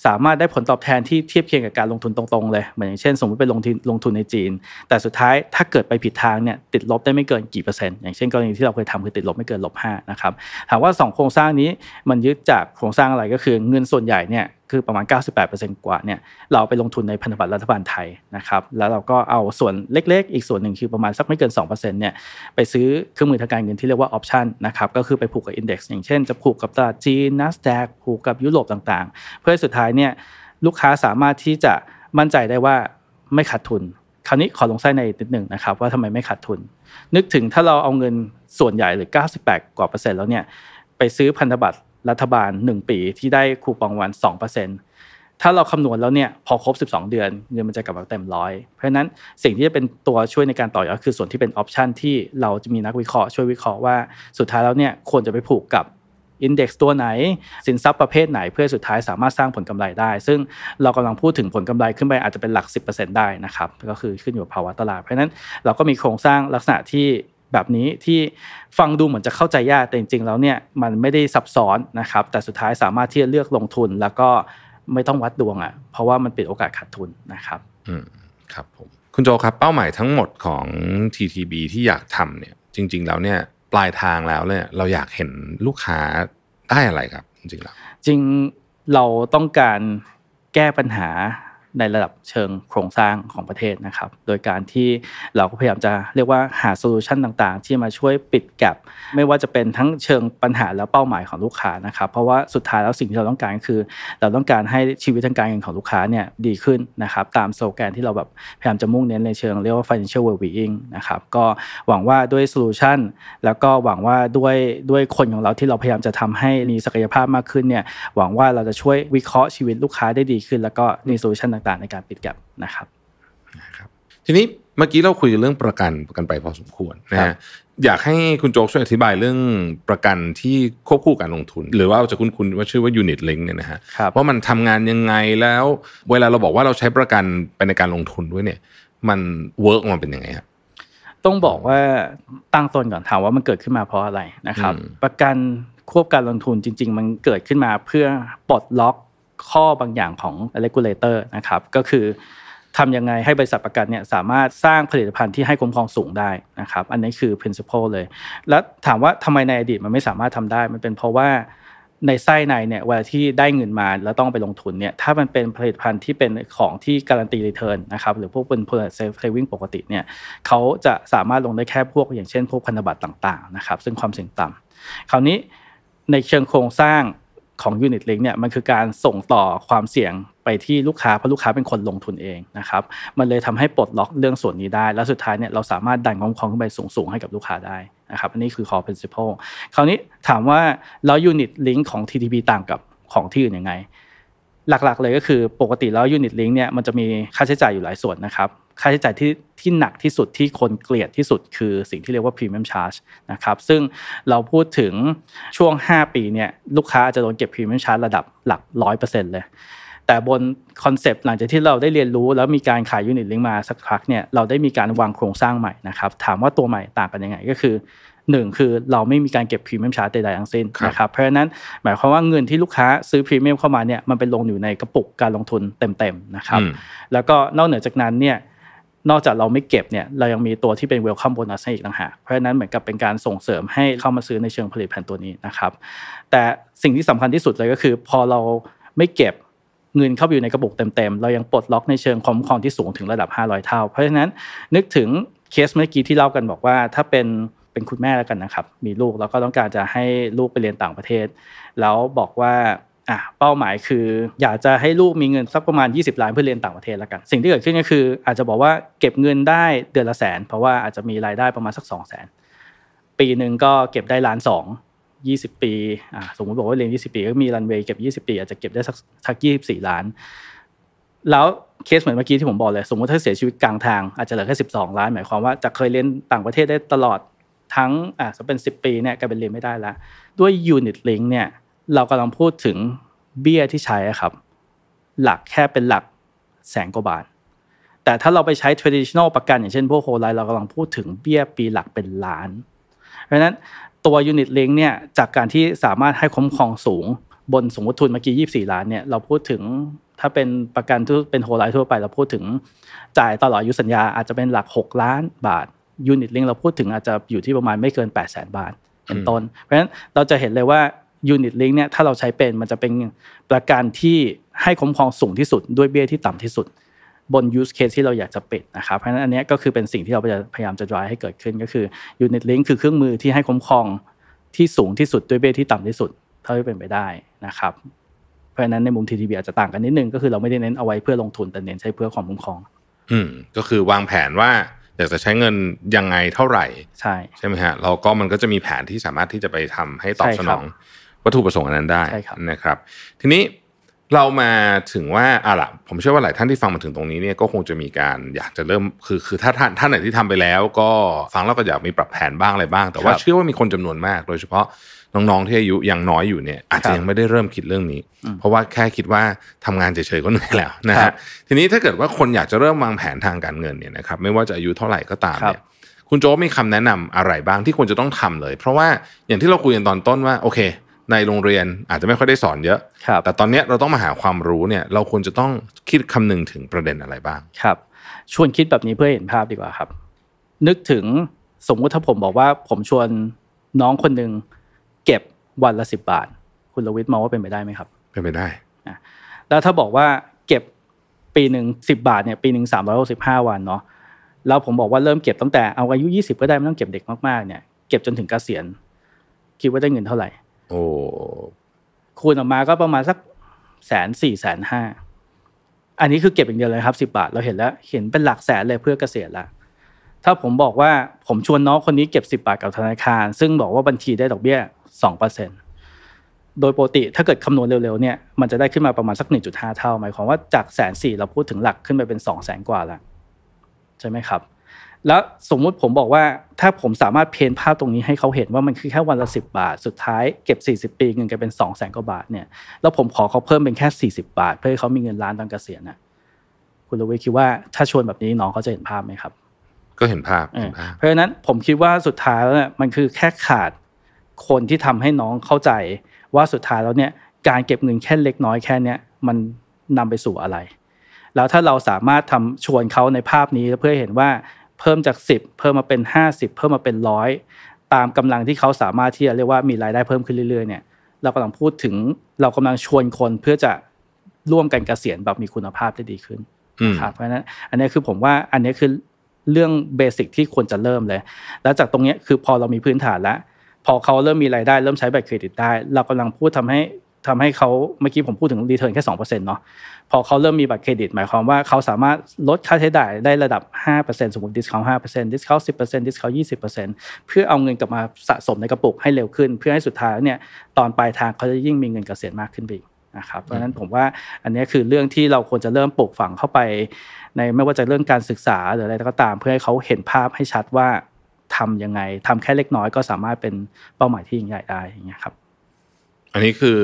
สามารถได้ผลตอบแทนที่เทียบเคียงกับการลงทุนตรงๆเลยเหมือนอย่างเช่น สมมติไปลงทุนลงทุนในจีน แต่สุดท้ายถ้าเกิดไปผิดทางเนี่ยติดลบได้ไม่เกินกี่เปอร์เซ็นต์อย่างเช่นกรณีที่เราเคยทำคือติดลบไม่เกินลบห้านะครับถามว่า 2 โครงสร้างนี้มันยึดจากโครงสร้างอะไรก็คือเงินส่วนใหญ่เนี่ย คือประมาณ 98%กว่าเนี่ยเราไปลงทุนในพันธบัตรรัฐบาลไทยนะครับแล้วเราก็เอาส่วนเล็กๆ อีกส่วนหนึ่งคือประมาณสักไม่เกิน2%เนี่ยไปซื้อเครื่องมือทางการเงินที่เรียกว่าออปชันนะครับก็คือไปผูกกับอินเด็กซ์อย่างเช่นจะผูกกับตลาดจีนนัสแดกผูกกับยุโรปต่างๆ เพื่อสุดท้ายเนี่ยลูกค้าสามารถที่จะมั่นใจได้ว่าไม่ขาดทุน คราวนี้ขอลงไส้ในนิดหนึ่งนะครับว่าทำไมไม่ขาดทุน นึกถึงถ้าเราเอาเงินส่วนใหญ่หรือ 98 กว่าเปอร์เซ็นต์แล้วเนี่ยไปซื้อพันธบัตร รัฐบาล 1 ปีที่ได้คูปองวัน2%ถ้าเราคำนวณแล้วเนี่ยพอครบ 12 เดือนเงินมันจะกลับมาเต็มร้อยเพราะฉะนั้นสิ่งที่จะเป็นตัวช่วยในการต่อยอดคือส่วนที่เป็นออปชันที่เราจะมีนักวิเคราะห์ช่วยวิเคราะห์ว่าสุดท้ายแล้วเนี่ยควรจะไปผูกกับอินเด็กซ์ตัวไหน สินทรัพย์ประเภทไหนเพื่อสุดท้ายสามารถสร้างผลกำไรได้ ซึ่งเรากำลังพูดถึงผลกำไรขึ้นไปอาจจะเป็นหลัก 10%ได้นะครับ ก็คือขึ้นอยู่กับภาวะตลาด เพราะฉะนั้นเราก็มีโครงสร้างลักษณะที่ แบบนี้ที่ฟังดูเหมือนจะเข้าใจยากแต่จริงๆแล้วเนี่ยมันไม่ได้ซับซ้อนนะครับแต่สุดท้ายสามารถที่จะเลือกลงทุนแล้วก็ไม่ต้องวัดดวงอะ่ะเพราะว่ามันปิดโอกาสขาดทุนนะครับอืมครับผมคุณโจครับเป้าหมายทั้งหมดของ TTB ที่อยากทำเนี่ยจริง ๆ แล้วเนี่ยปลายทางแล้วเนี่ยเราอยากเห็นลูกค้าได้อะไรครับ จริงๆแล้วจริงเราต้องการแก้ปัญหา ในระดับเชิงโครงสร้างของประเทศนะครับ โดยการที่เราก็พยายามจะเรียกว่าหาโซลูชันต่างๆ ที่มาช่วยปิด gap ไม่ว่าจะเป็นทั้งเชิงปัญหาและเป้าหมายของลูกค้านะครับ เพราะว่าสุดท้ายแล้วสิ่งที่เราต้องการคือ เราต้องการให้ชีวิตทางการเงินของลูกค้าเนี่ยดีขึ้นนะครับตามสโลแกนที่เราแบบพยายามจะมุ่งเน้นในเชิงเรียกว่า financial well-being นะครับก็หวังว่าด้วยโซลูชันแล้วก็หวังว่าด้วยด้วยคนของเราที่เราพยายามจะทำให้มีศักยภาพมากขึ้นเนี่ยหวังว่าเราจะช่วยวิเคราะห์ชีวิตลูกค้าได้ดีขึ้น แล้วก็มีโซลูชันต่างๆ ในการปิด gapนะครับนะครับ ทีนี้เมื่อกี้เราคุยเรื่องประกันประกันไปพอสมควรนะครับฮะอยากให้คุณโจ๊กช่วยอธิบายเรื่องประกันที่ควบคู่การลงทุน หรือว่าจะคุ้นๆว่าชื่อว่า unit link เนี่ยนะฮะครับว่ามันทำงานยังไงแล้ว เวลาเราบอกว่าเราใช้ประกันไปในการลงทุนด้วยเนี่ย มัน work มันเป็นยังไงครับต้องบอกว่าตั้งต้นก่อนถามว่ามันเกิดขึ้นมาเพราะอะไรนะครับอืมประกันควบการลงทุนจริง ๆ มันเกิดขึ้นมาเพื่อปลดล็อก ข้อบางอย่างของ regulator นะครับก็คือทำยังไงให้บริษัทประกันเนี่ยสามารถสร้างผลิตภัณฑ์ที่ให้คุ้มครองสูงได้นะครับอันนี้คือ principle เลย แล้วถามว่าทำไมในอดีตมันไม่สามารถทำได้ มันเป็นเพราะว่าในไส้ในเนี่ยเวลาที่ได้เงินมาแล้วต้องไปลงทุนเนี่ยถ้ามันเป็นผลิตภัณฑ์ที่เป็นของที่การันตีรีเทิร์นนะครับหรือพวกเป็น product safe saving ปกติเนี่ยเขาจะสามารถลงได้แค่พวกอย่างเช่น พวกพันธบัตรต่างๆนะครับซึ่งความเสี่ยงต่ำคราวนี้ในเชิงโครงสร้าง ของ Unit Link เนี่ยมันคือการส่งต่อความเสี่ยงไปที่ลูกค้า เพราะลูกค้าเป็นคนลงทุนเองนะครับมันเลยทำให้ปลดล็อกเรื่องส่วนนี้ได้ แล้วสุดท้ายเนี่ยเราสามารถดันความครองขึ้นไปสูงๆให้กับลูกค้าได้นะครับอันนี้คือ core principle คราวนี้ถามว่าแล้ว Unit Link ของ TTP ต่างกับของที่อื่นยังไง หลักๆเลยก็คือปกติแล้ว Unit Link เนี่ยมันจะมีค่าใช้จ่ายอยู่หลายส่วนนะครับ ค่าใช้จ่ายที่ที่หนักที่สุดที่คนเกลียดที่สุดคือสิ่งที่เรียกว่า Premium Charge นะครับซึ่งเราพูดถึงช่วง 5 ปีเนี่ยลูกค้าอาจจะโดนเก็บ Premium Charge ระดับหลัก 100%เลย แต่บนคอนเซปต์หลังจากที่เราได้เรียนรู้ แล้วมีการขาย Unit Link มาสักพักเนี่ยเราได้มีการวางโครงสร้างใหม่นะครับถามว่าตัวใหม่ต่างกันยังไงก็คือหนึ่งคือเราไม่มีการเก็บพรีเมียมชาร์จใดๆทั้งสิ้นครับนะครับเพราะฉะนั้นหมายความว่าเงินที่ลูกค้าซื้อพรีเมียมเข้ามาเนี่ยมันไปลงอยู่ในกระปุกการลงทุนเต็มๆนะครับอืมแล้วก็นอกเหนือจากนั้นเนี่ย นอกจากเราไม่เก็บเนี่ยเรายังมีตัวที่เป็น welcome bonus ให้อีกต่างหากเพราะฉะนั้นเหมือนกับเป็นการส่งเสริมให้เข้ามาซื้อในเชิงผลิตภัณฑ์ตัวนี้นะครับ แต่สิ่งที่สำคัญที่สุดเลยก็คือ พอเราไม่เก็บเงินเข้าไปอยู่ในกระปุกเต็มๆ เรายังปลดล็อกในเชิงความคุ้มครองที่สูงถึงระดับ 500 เท่า เพราะฉะนั้นนึกถึงเคสเมื่อกี้ที่เล่ากันบอกว่า ถ้าเป็นเป็นคุณแม่แล้วกันนะครับ มีลูกแล้วก็ต้องการจะให้ลูกไปเรียนต่างประเทศ แล้วบอกว่า อะเป้าหมายคือ อยากจะให้ลูกมีเงินสักประมาณ 20 ล้านเพื่อเรียนต่างประเทศแล้วกัน สิ่งที่เกิดขึ้นก็คือ อาจจะบอกว่าเก็บเงินได้เดือนละแสน เพราะว่าอาจจะมีรายได้ประมาณสัก2 0 0แสนปีหนึ่งก็เก็บได้ล้านสองยี่สิบปีอ่าสมมติบอกว่าเรียนยี่สิบปีก็มีรันเวย์เก็บยี่สิบปี อาจจะเก็บได้สักสักยี่สิบสี่ล้าน แล้วเคสเหมือนเมื่อกี้ที่ผมบอกเลย สมมติถ้าเสียชีวิตกลางทางอาจจะเหลือแค่สิบสองล้าน หมายความว่าจะเคยเรียนต่างประเทศได้ตลอดทั้งอ่าจะเป็นสิบปีเนี่ยกลายเป็นเรียนไม่ได้แล้วด้วย Unit Link เนี่ย เรากำลังพูดถึงเบี้ยที่ใช้ครับ หลักแค่เป็นหลักแสนกว่าบาท แต่ถ้าเราไปใช้ traditional ประกัน อย่างเช่นพวกโฮไลเรากำลังพูดถึงเบี้ยปีหลักเป็นล้าน เพราะฉะนั้นตัว Unit Link เนี่ยจากการที่สามารถให้คุ้มครองสูงบนสมมติทุนเมื่อกี้ยี่สี่ล้านเนี่ยเราพูดถึงถ้าเป็นประกันที่เป็นโฮลไลท์ทั่วไปเราพูดถึงจ่ายตลอดอายุสัญญาอาจจะเป็นหลัก 6 ล้านบาท unit link เราพูดถึงอาจจะอยู่ที่ประมาณไม่เกิน 8 0 0 0 0 0 บาทเป็นต้น เพราะฉะนั้นเราจะเห็นเลยว่า unit link เนี่ยถ้าเราใช้เป็นมันจะเป็นประกันที่ให้คุ้มครองสูงที่สุดด้วยเบี้ยที่ต่ำที่สุด บน use case ที่เราอยากจะปิดนะครับเพราะฉะนั้นอันนี้ก็คือเป็นสิ่งที่เราพยายามจะ drive ให้เกิดขึ้นก็คือ unit link คือเครื่องมือที่ให้คุ้มครองที่สูงที่สุดด้วยเบี้ยที่ต่ำที่สุด เท่าที่เป็นไปได้นะครับเพราะฉะนั้นในมุม TTB อาจจะต่างกันนิดนึงก็คือเราไม่ได้เน้นเอาไว้เพื่อลงทุนแต่เน้นใช้เพื่อความคุ้มครอง อืมก็คือวางแผนว่าอยากจะใช้เงินยังไงเท่าไหร่ ใช่ใช่ไหมฮะเราก็มันก็จะมีแผนที่สามารถที่จะไปทำให้ตอบใช่สคนรัอบง วัตถุประสงค์อันนั้นได้ใช่ครับนะครับ ทีนี้เรามาถึงว่าอะล่ะผมเชื่อว่าหลายท่านที่ฟังมาถึงตรงนี้เนี่ยก็คงจะมีการอยากจะเริ่มคือคือถ้าท่านท่านไหนที่ทำไปแล้ว ก็ฟังแล้วก็อยากมีปรับแผนบ้างอะไรบ้าง แต่ว่าครับเชื่อว่ามีคนจำนวนมาก โดยเฉพาะน้องๆที่อายุยังน้อยอยู่เนี่ย อาจครัจะบยังไม่ได้เริ่มคิดเรื่องนี้อืมเพราะว่าแค่คิดว่าทำงานเฉยๆก็เหนื่อยแล้วนะครัฮะบทีนี้ถ้าเกิดว่าคนอยากจะเริ่มวางแผนทางการเงินเนี่ยนะครับไม่ว่าจะอายุเท่าไหร่ก็ตามครับเนี่ยคุณโจ๊กมีคำแนะนำอะไรบ้างที่ควรจะต้องทำเลย เพราะว่าอย่างที่เราคุยกันตอนต้นว่าโอเค ในโรงเรียนอาจจะไม่ค่อยได้สอนเยอะครับแต่ตอนเนี้ยเราต้องมาหาความรู้เนี่ย เราควรจะต้องคิดคำนึงถึงประเด็นอะไรบ้าง ครับ ชวนคิดแบบนี้เพื่อให้เห็นภาพดีกว่าครับ นึกถึงสมมุติถ้าผมบอกว่าผมชวนน้องคนหนึ่งเก็บวันละสิบบาท คุณลวิทย์มองว่าเป็นไปได้ไหมครับ เป็นไปได้ แล้วถ้าบอกว่าเก็บปีหนึ่งสิบาทเนี่ยปีหนึ่งสามร้อยหกสิบห้าวันเนาะ แล้วผมบอกว่าเริ่มเก็บตั้งแต่เอาอายุยี่สิบก็ได้ไม่ต้องเก็บเด็กมากๆเนี่ย เก็บจนถึงเกษียณ คิดว่าได้เงินเท่าไหร่ โอ้คูณออกมาก็ประมาณสักแสนสี่แสนห้าอันนี้คือเก็บอย่างเดียวเลยครับสิบาทเราเห็นแล้ว เห็นเป็นหลักแสนเลยเพื่อเกษียณละถ้าผมบอกว่าผมชวนน้องคนนี้เก็บสิบาทกับธนาคาร ซึ่งบอกว่าบัญชีได้ดอกเบี้ยสองเปอร์เซ็นโดยปกติถ้าเกิดคำนวณเร็วๆเนี่ยมันจะได้ขึ้นมาประมาณสักหนึ่งจุดห้าเท่า หมายความว่าจากแสนสี่เราพูดถึงหลักขึ้นไปเป็นสองแสนกว่าละใช่ไหมครับ แล้วสมมุติผมบอกว่าถ้าผมสามารถเพนภาพตรงนี้ให้เขาเห็นว่ามันคือแค่วันละสิบาท สุดท้ายเก็บสี่สิบปีเงินกลายเป็นสองแสนกว่าบาทเนี่ยแล้วผมขอเขาเพิ่มเป็นแค่สี่สิบาท เพื่อให้เขามีเงินล้านตอนเกษียณน่ะคุณลวิทย์คิดว่าถ้าชวนแบบนี้น้องเขาจะเห็นภาพไหมครับ ก็เห็นภาพเออเห็นภาพ เพราะฉะนั้นผมคิดว่าสุดท้ายแล้วเนี่ยมันคือแค่ขาดคนที่ทำให้น้องเข้าใจว่าสุดท้ายแล้วเนี่ยการเก็บเงินแค่เล็กน้อยแค่เนี้ยมันนำไปสู่อะไร แล้วถ้าเราสามารถทำชวนเขาในภาพนี้เพื่อให้เห็นว่า เพิ่มจาก 10 เพิ่มมาเป็น 50 เพิ่มมาเป็นร้อยตามกำลังที่เขาสามารถที่จะเรียกว่ามีรายได้เพิ่มขึ้นเรื่อยๆเนี่ยเรากำลังพูดถึงเรากำลังชวนคนเพื่อจะร่วมกันเกษียณแบบมีคุณภาพได้ดีขึ้นอืมครับเพราะฉะนั้นอันนี้คือผมว่าอันนี้คือเรื่อง basic ที่ควรจะเริ่มเลย แล้วจากตรงเนี้ยคือพอเรามีพื้นฐานแล้ว พอเขาเริ่มมีรายได้เริ่มใช้บัตรเครดิตได้ เรากำลังพูดทำให้ ทำให้เขาเมื่อกี้ผมพูดถึง return แค่สองเปอร์เซ็นต์เนาะพอเขาเริ่มมีบัตรเครดิต หมายความว่าเขาสามารถลดค่าใช้จ่ายได้ระดับ5%สมมติ discount ห้าเปอร์เซ็นต์ discount สิบเปอร์เซ็นต์ discount ยี่สิบเปอร์เซ็นต์เพื่อเอาเงินกลับมาสะสมในกระปุกให้เร็วขึ้น เพื่อให้สุดท้ายเนี่ยตอนปลายทางเขาจะยิ่งมีเงินเกษียณมากขึ้นไปอีกนะครับเพราะฉะนั้นผมว่าอันนี้คือเรื่องที่เราควรจะเริ่มปลูกฝังเข้าไป ในไม่ว่าจะเรื่องการศึกษาหรืออะไรก็ตาม เพื่อให้เขาเห็นภาพให้ชัดว่าทำยังไงทำแค่เล็กน้อยก็สามารถเป็นเป้าหมายที่ยิ่งใหญ่ได้อย่างเงี้ยครับ อันนี้คือ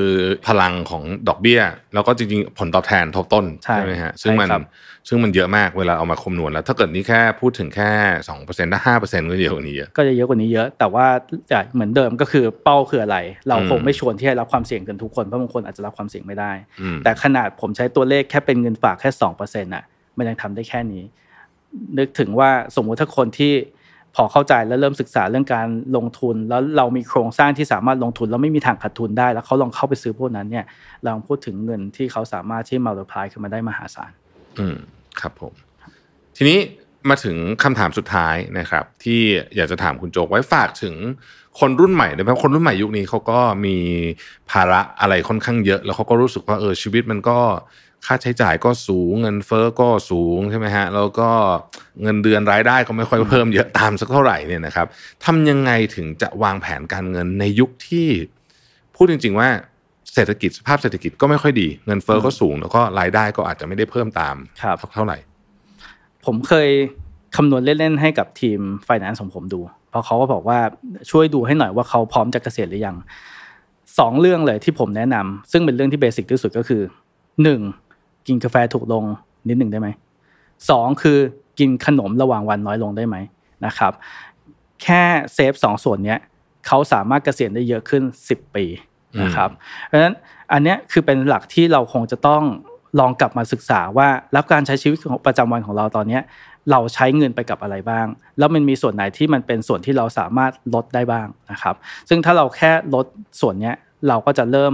พลังของดอกเบี้ย แล้วก็จริงๆ ผลตอบแทนทบต้นใช่ไหมฮะซึ่งมันใช่ครับซึ่งมันเยอะมากเวลาเอามาคำนวณแล้ว ถ้าเกิดนี่แค่พูดถึงแค่สองเปอร์เซ็นต์ถ้าห้าเปอร์เซ็นต์ก็เยอะกว่านี้เยอะก็จะเยอะกว่านี้เยอะ แต่ว่าจะเหมือนเดิมก็คือเป้าคืออะไร เราอืมคงไม่ชวนที่ให้รับความเสี่ยงกันทุกคนเพราะบางคนอาจจะรับความเสี่ยงไม่ได้อืมแต่ขนาดผมใช้ตัวเลขแค่เป็นเงินฝากแค่สองเปอร์เซ็นต์อะมันยังทำได้แค่นี้ นึกถึงว่าสมมุติถ้าคนที่ พอเข้าใจแล้วเริ่มศึกษาเรื่องการลงทุน แล้วเรามีโครงสร้างที่สามารถลงทุนแล้วไม่มีทางขาดทุนได้ แล้วเขาลองเข้าไปซื้อพวกนั้นเนี่ยเราลองพูดถึงเงินที่เขาสามารถที่มัลติพลายขึ้นมาได้มหาศาลอืมครับผม ทีนี้มาถึงคำถามสุดท้ายนะครับ ที่อยากจะถามคุณโจกไว้ฝากถึงคนรุ่นใหม่ด้วยเพราะคนรุ่นใหม่ยุคนี้เขาก็มีภาระอะไรค่อนข้างเยอะ แล้วเขาก็รู้สึกว่าเออชีวิตมันก็ ค่าใช้จ่ายก็สูง เงินเฟ้อก็สูงใช่ไหมฮะแล้วก็เงินเดือนรายได้ก็ไม่ค่อยเพิ่มเยอะตามสักเท่าไหร่เนี่ยนะครับทำยังไงถึงจะวางแผนการเงินในยุคที่พูดจริง ๆ ว่าเศรษฐกิจสภาพเศรษฐกิจก็ไม่ค่อยดี เงินเฟ้อก็สูง แล้วก็รายได้ก็อาจจะไม่ได้เพิ่มตามครับเท่าไหร่ ผมเคยคำนวณเล่นๆให้กับทีมไฟแนนซ์ของผมดูเพราะเขาก็บอกว่าช่วยดูให้หน่อยว่าเขาพร้อมจะเกษียณหรือยังสองเรื่องเลยที่ผมแนะนำซึ่งเป็นเรื่องที่เบสิกที่สุดก็คือหนึ่ง กินกาแฟถูกลงนิดหนึ่งได้ไหมสองคือกินขนมระหว่างวันน้อยลงได้ไหมนะครับ แค่เซฟสองส่วนเนี้ยเขาสามารถเกษียณได้เยอะขึ้นสิบปีนะครับเพราะฉะนั้นอันเนี้ยคือเป็นหลักที่เราคงจะต้องลองกลับมาศึกษาว่าแล้วการใช้ชีวิตของประจำวันของเราตอนเนี้ยเราใช้เงินไปกับอะไรบ้าง แล้วมันมีส่วนไหนที่มันเป็นส่วนที่เราสามารถลดได้บ้างนะครับ ซึ่งถ้าเราแค่ลดส่วนเนี้ยเราก็จะเริ่ม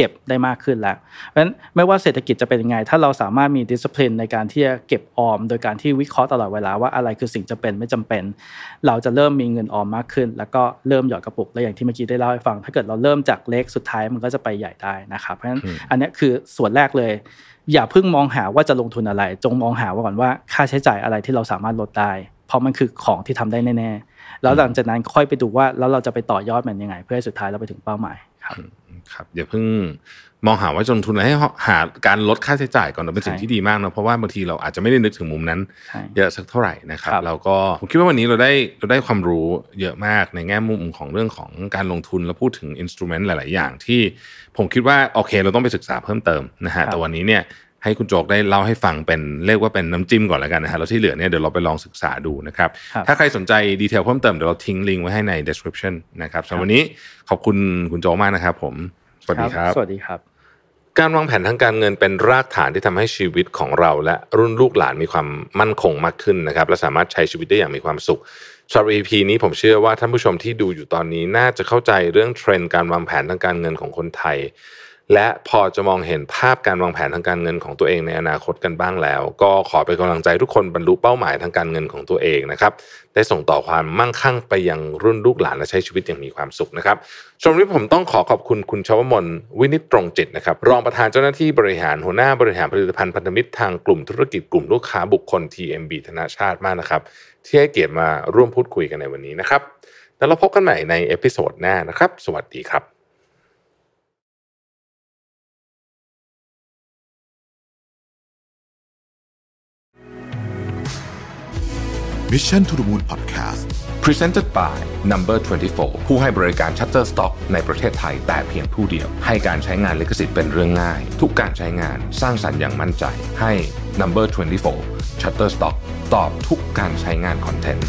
เก็บได้มากขึ้นแล้วเพราะฉะนั้นไม่ว่าเศรษฐกิจจะเป็นยังไง ถ้าเราสามารถมีดิสซิ p ลินในการที่จะเก็บออม โดยการที่วิเคราะห์ตลอดเวลาว่าอะไรคือสิ่งจำเป็นไม่จำเป็น เราจะเริ่มมีเงินออมมากขึ้น แล้วก็เริ่มหยอดกระปุกและอย่างที่เมื่อกี้ได้เล่าให้ฟัง ถ้าเกิดเราเริ่มจากเล็กสุดท้ายมันก็จะไปใหญ่ได้นะครับเพราะฉะนั้นอันนี้คือส่วนแรกเลย อย่าเพิ่งมองหาว่าจะลงทุนอะไร จงมองหาว่าก่อนว่าค่าใช้จ่ายอะไรที่เราสามารถลดได้เพราะมันคือของที่ทำได้แน่ๆแล้วหลังจากนั้นค่อยไปดูว่าแล้วเราจะไปต่อยอดมันยังไง เพื่อให้สุดท้ายเราไปถึงเป้าหมาย ครับครับอย่าเพิ่งมองหาว่าจะลงทุนอะไรให้หาการลดค่าใช้จ่ายก่อนเป็นสิ่งที่ดีมากนะเพราะว่าบางทีเราอาจจะไม่ได้นึกถึงมุมนั้นใช่เยอะสักเท่าไหร่นะครับครับ เราก็ผมคิดว่าวันนี้เราได้เราได้ความรู้เยอะมากในแง่มุมของเรื่องของการลงทุนแล้วพูดถึงอินสตูเมนต์หลาย ๆ อย่างที่ผมคิดว่าโอเค เราต้องไปศึกษาเพิ่มเติมนะฮะแต่วันนี้เนี่ย ให้คุณโจกได้เล่าให้ฟังเป็นเรียกว่าเป็นน้ำจิ้มก่อนแล้วกันนะฮะแล้วที่เหลือเนี่ยเดี๋ยวเราไปลองศึกษาดูนะครับครับ ถ้าใครสนใจดีเทลเพิ่มเติมเดี๋ยวเราทิ้งลิงก์ไว้ให้ใน description นะครับสำหรับวันนี้ขอบคุณคุณโจกมากนะครับ ผมสวัสดีครับ สวัสดีครับ การวางแผนทางการเงินเป็นรากฐานที่ทำให้ชีวิตของเรา และรุ่นลูกหลานมีความมั่นคงมากขึ้นนะครับ และสามารถใช้ชีวิตได้อย่างมีความสุขสำหรับ EP นี้ผมเชื่อว่าท่านผู้ชมที่ดูอยู่ตอนนี้น่าจะเข้าใจเรื่องเทรนด์การวางแผนทางการเงินของคนไทย และพอจะมองเห็นภาพการวางแผนทางการเงินของตัวเองในอนาคตกันบ้างแล้ว ก็ขอเป็นกำลังใจทุกคนบรรลุเป้าหมายทางการเงินของตัวเองนะครับได้ส่งต่อความมั่งคั่งไปยังรุ่นลูกหลานและใช้ชีวิตอย่างมีความสุขนะครับสำหรับวันนี้ผมต้องขอขอบคุณคุณชวมนวินิจตรงจิตรนะครับรองประธานเจ้าหน้าที่บริหารหัวหน้าบริหารผลิตภัณฑ์พันธมิตรทางกลุ่มธุรกิจกลุ่มลูกค้าบุคคล TMB ธนาชาติมากนะครับที่ให้เกียรติมาร่วมพูดคุยกันในวันนี้นะครับแล้วเราพบกันใหม่ใน episode หน้านะครับ สวัสดีครับ Mission to the Moon Podcast Presented by Number 24 ผู้ให้บริการ Shutterstock ในประเทศไทยแต่เพียงผู้เดียว ให้การใช้งานลิขสิทธิ์เป็นเรื่องง่าย ทุกการใช้งานสร้างสรรค์อย่างมั่นใจ ให้ Number 24 Shutterstock ตอบทุกการใช้งานคอนเทนต์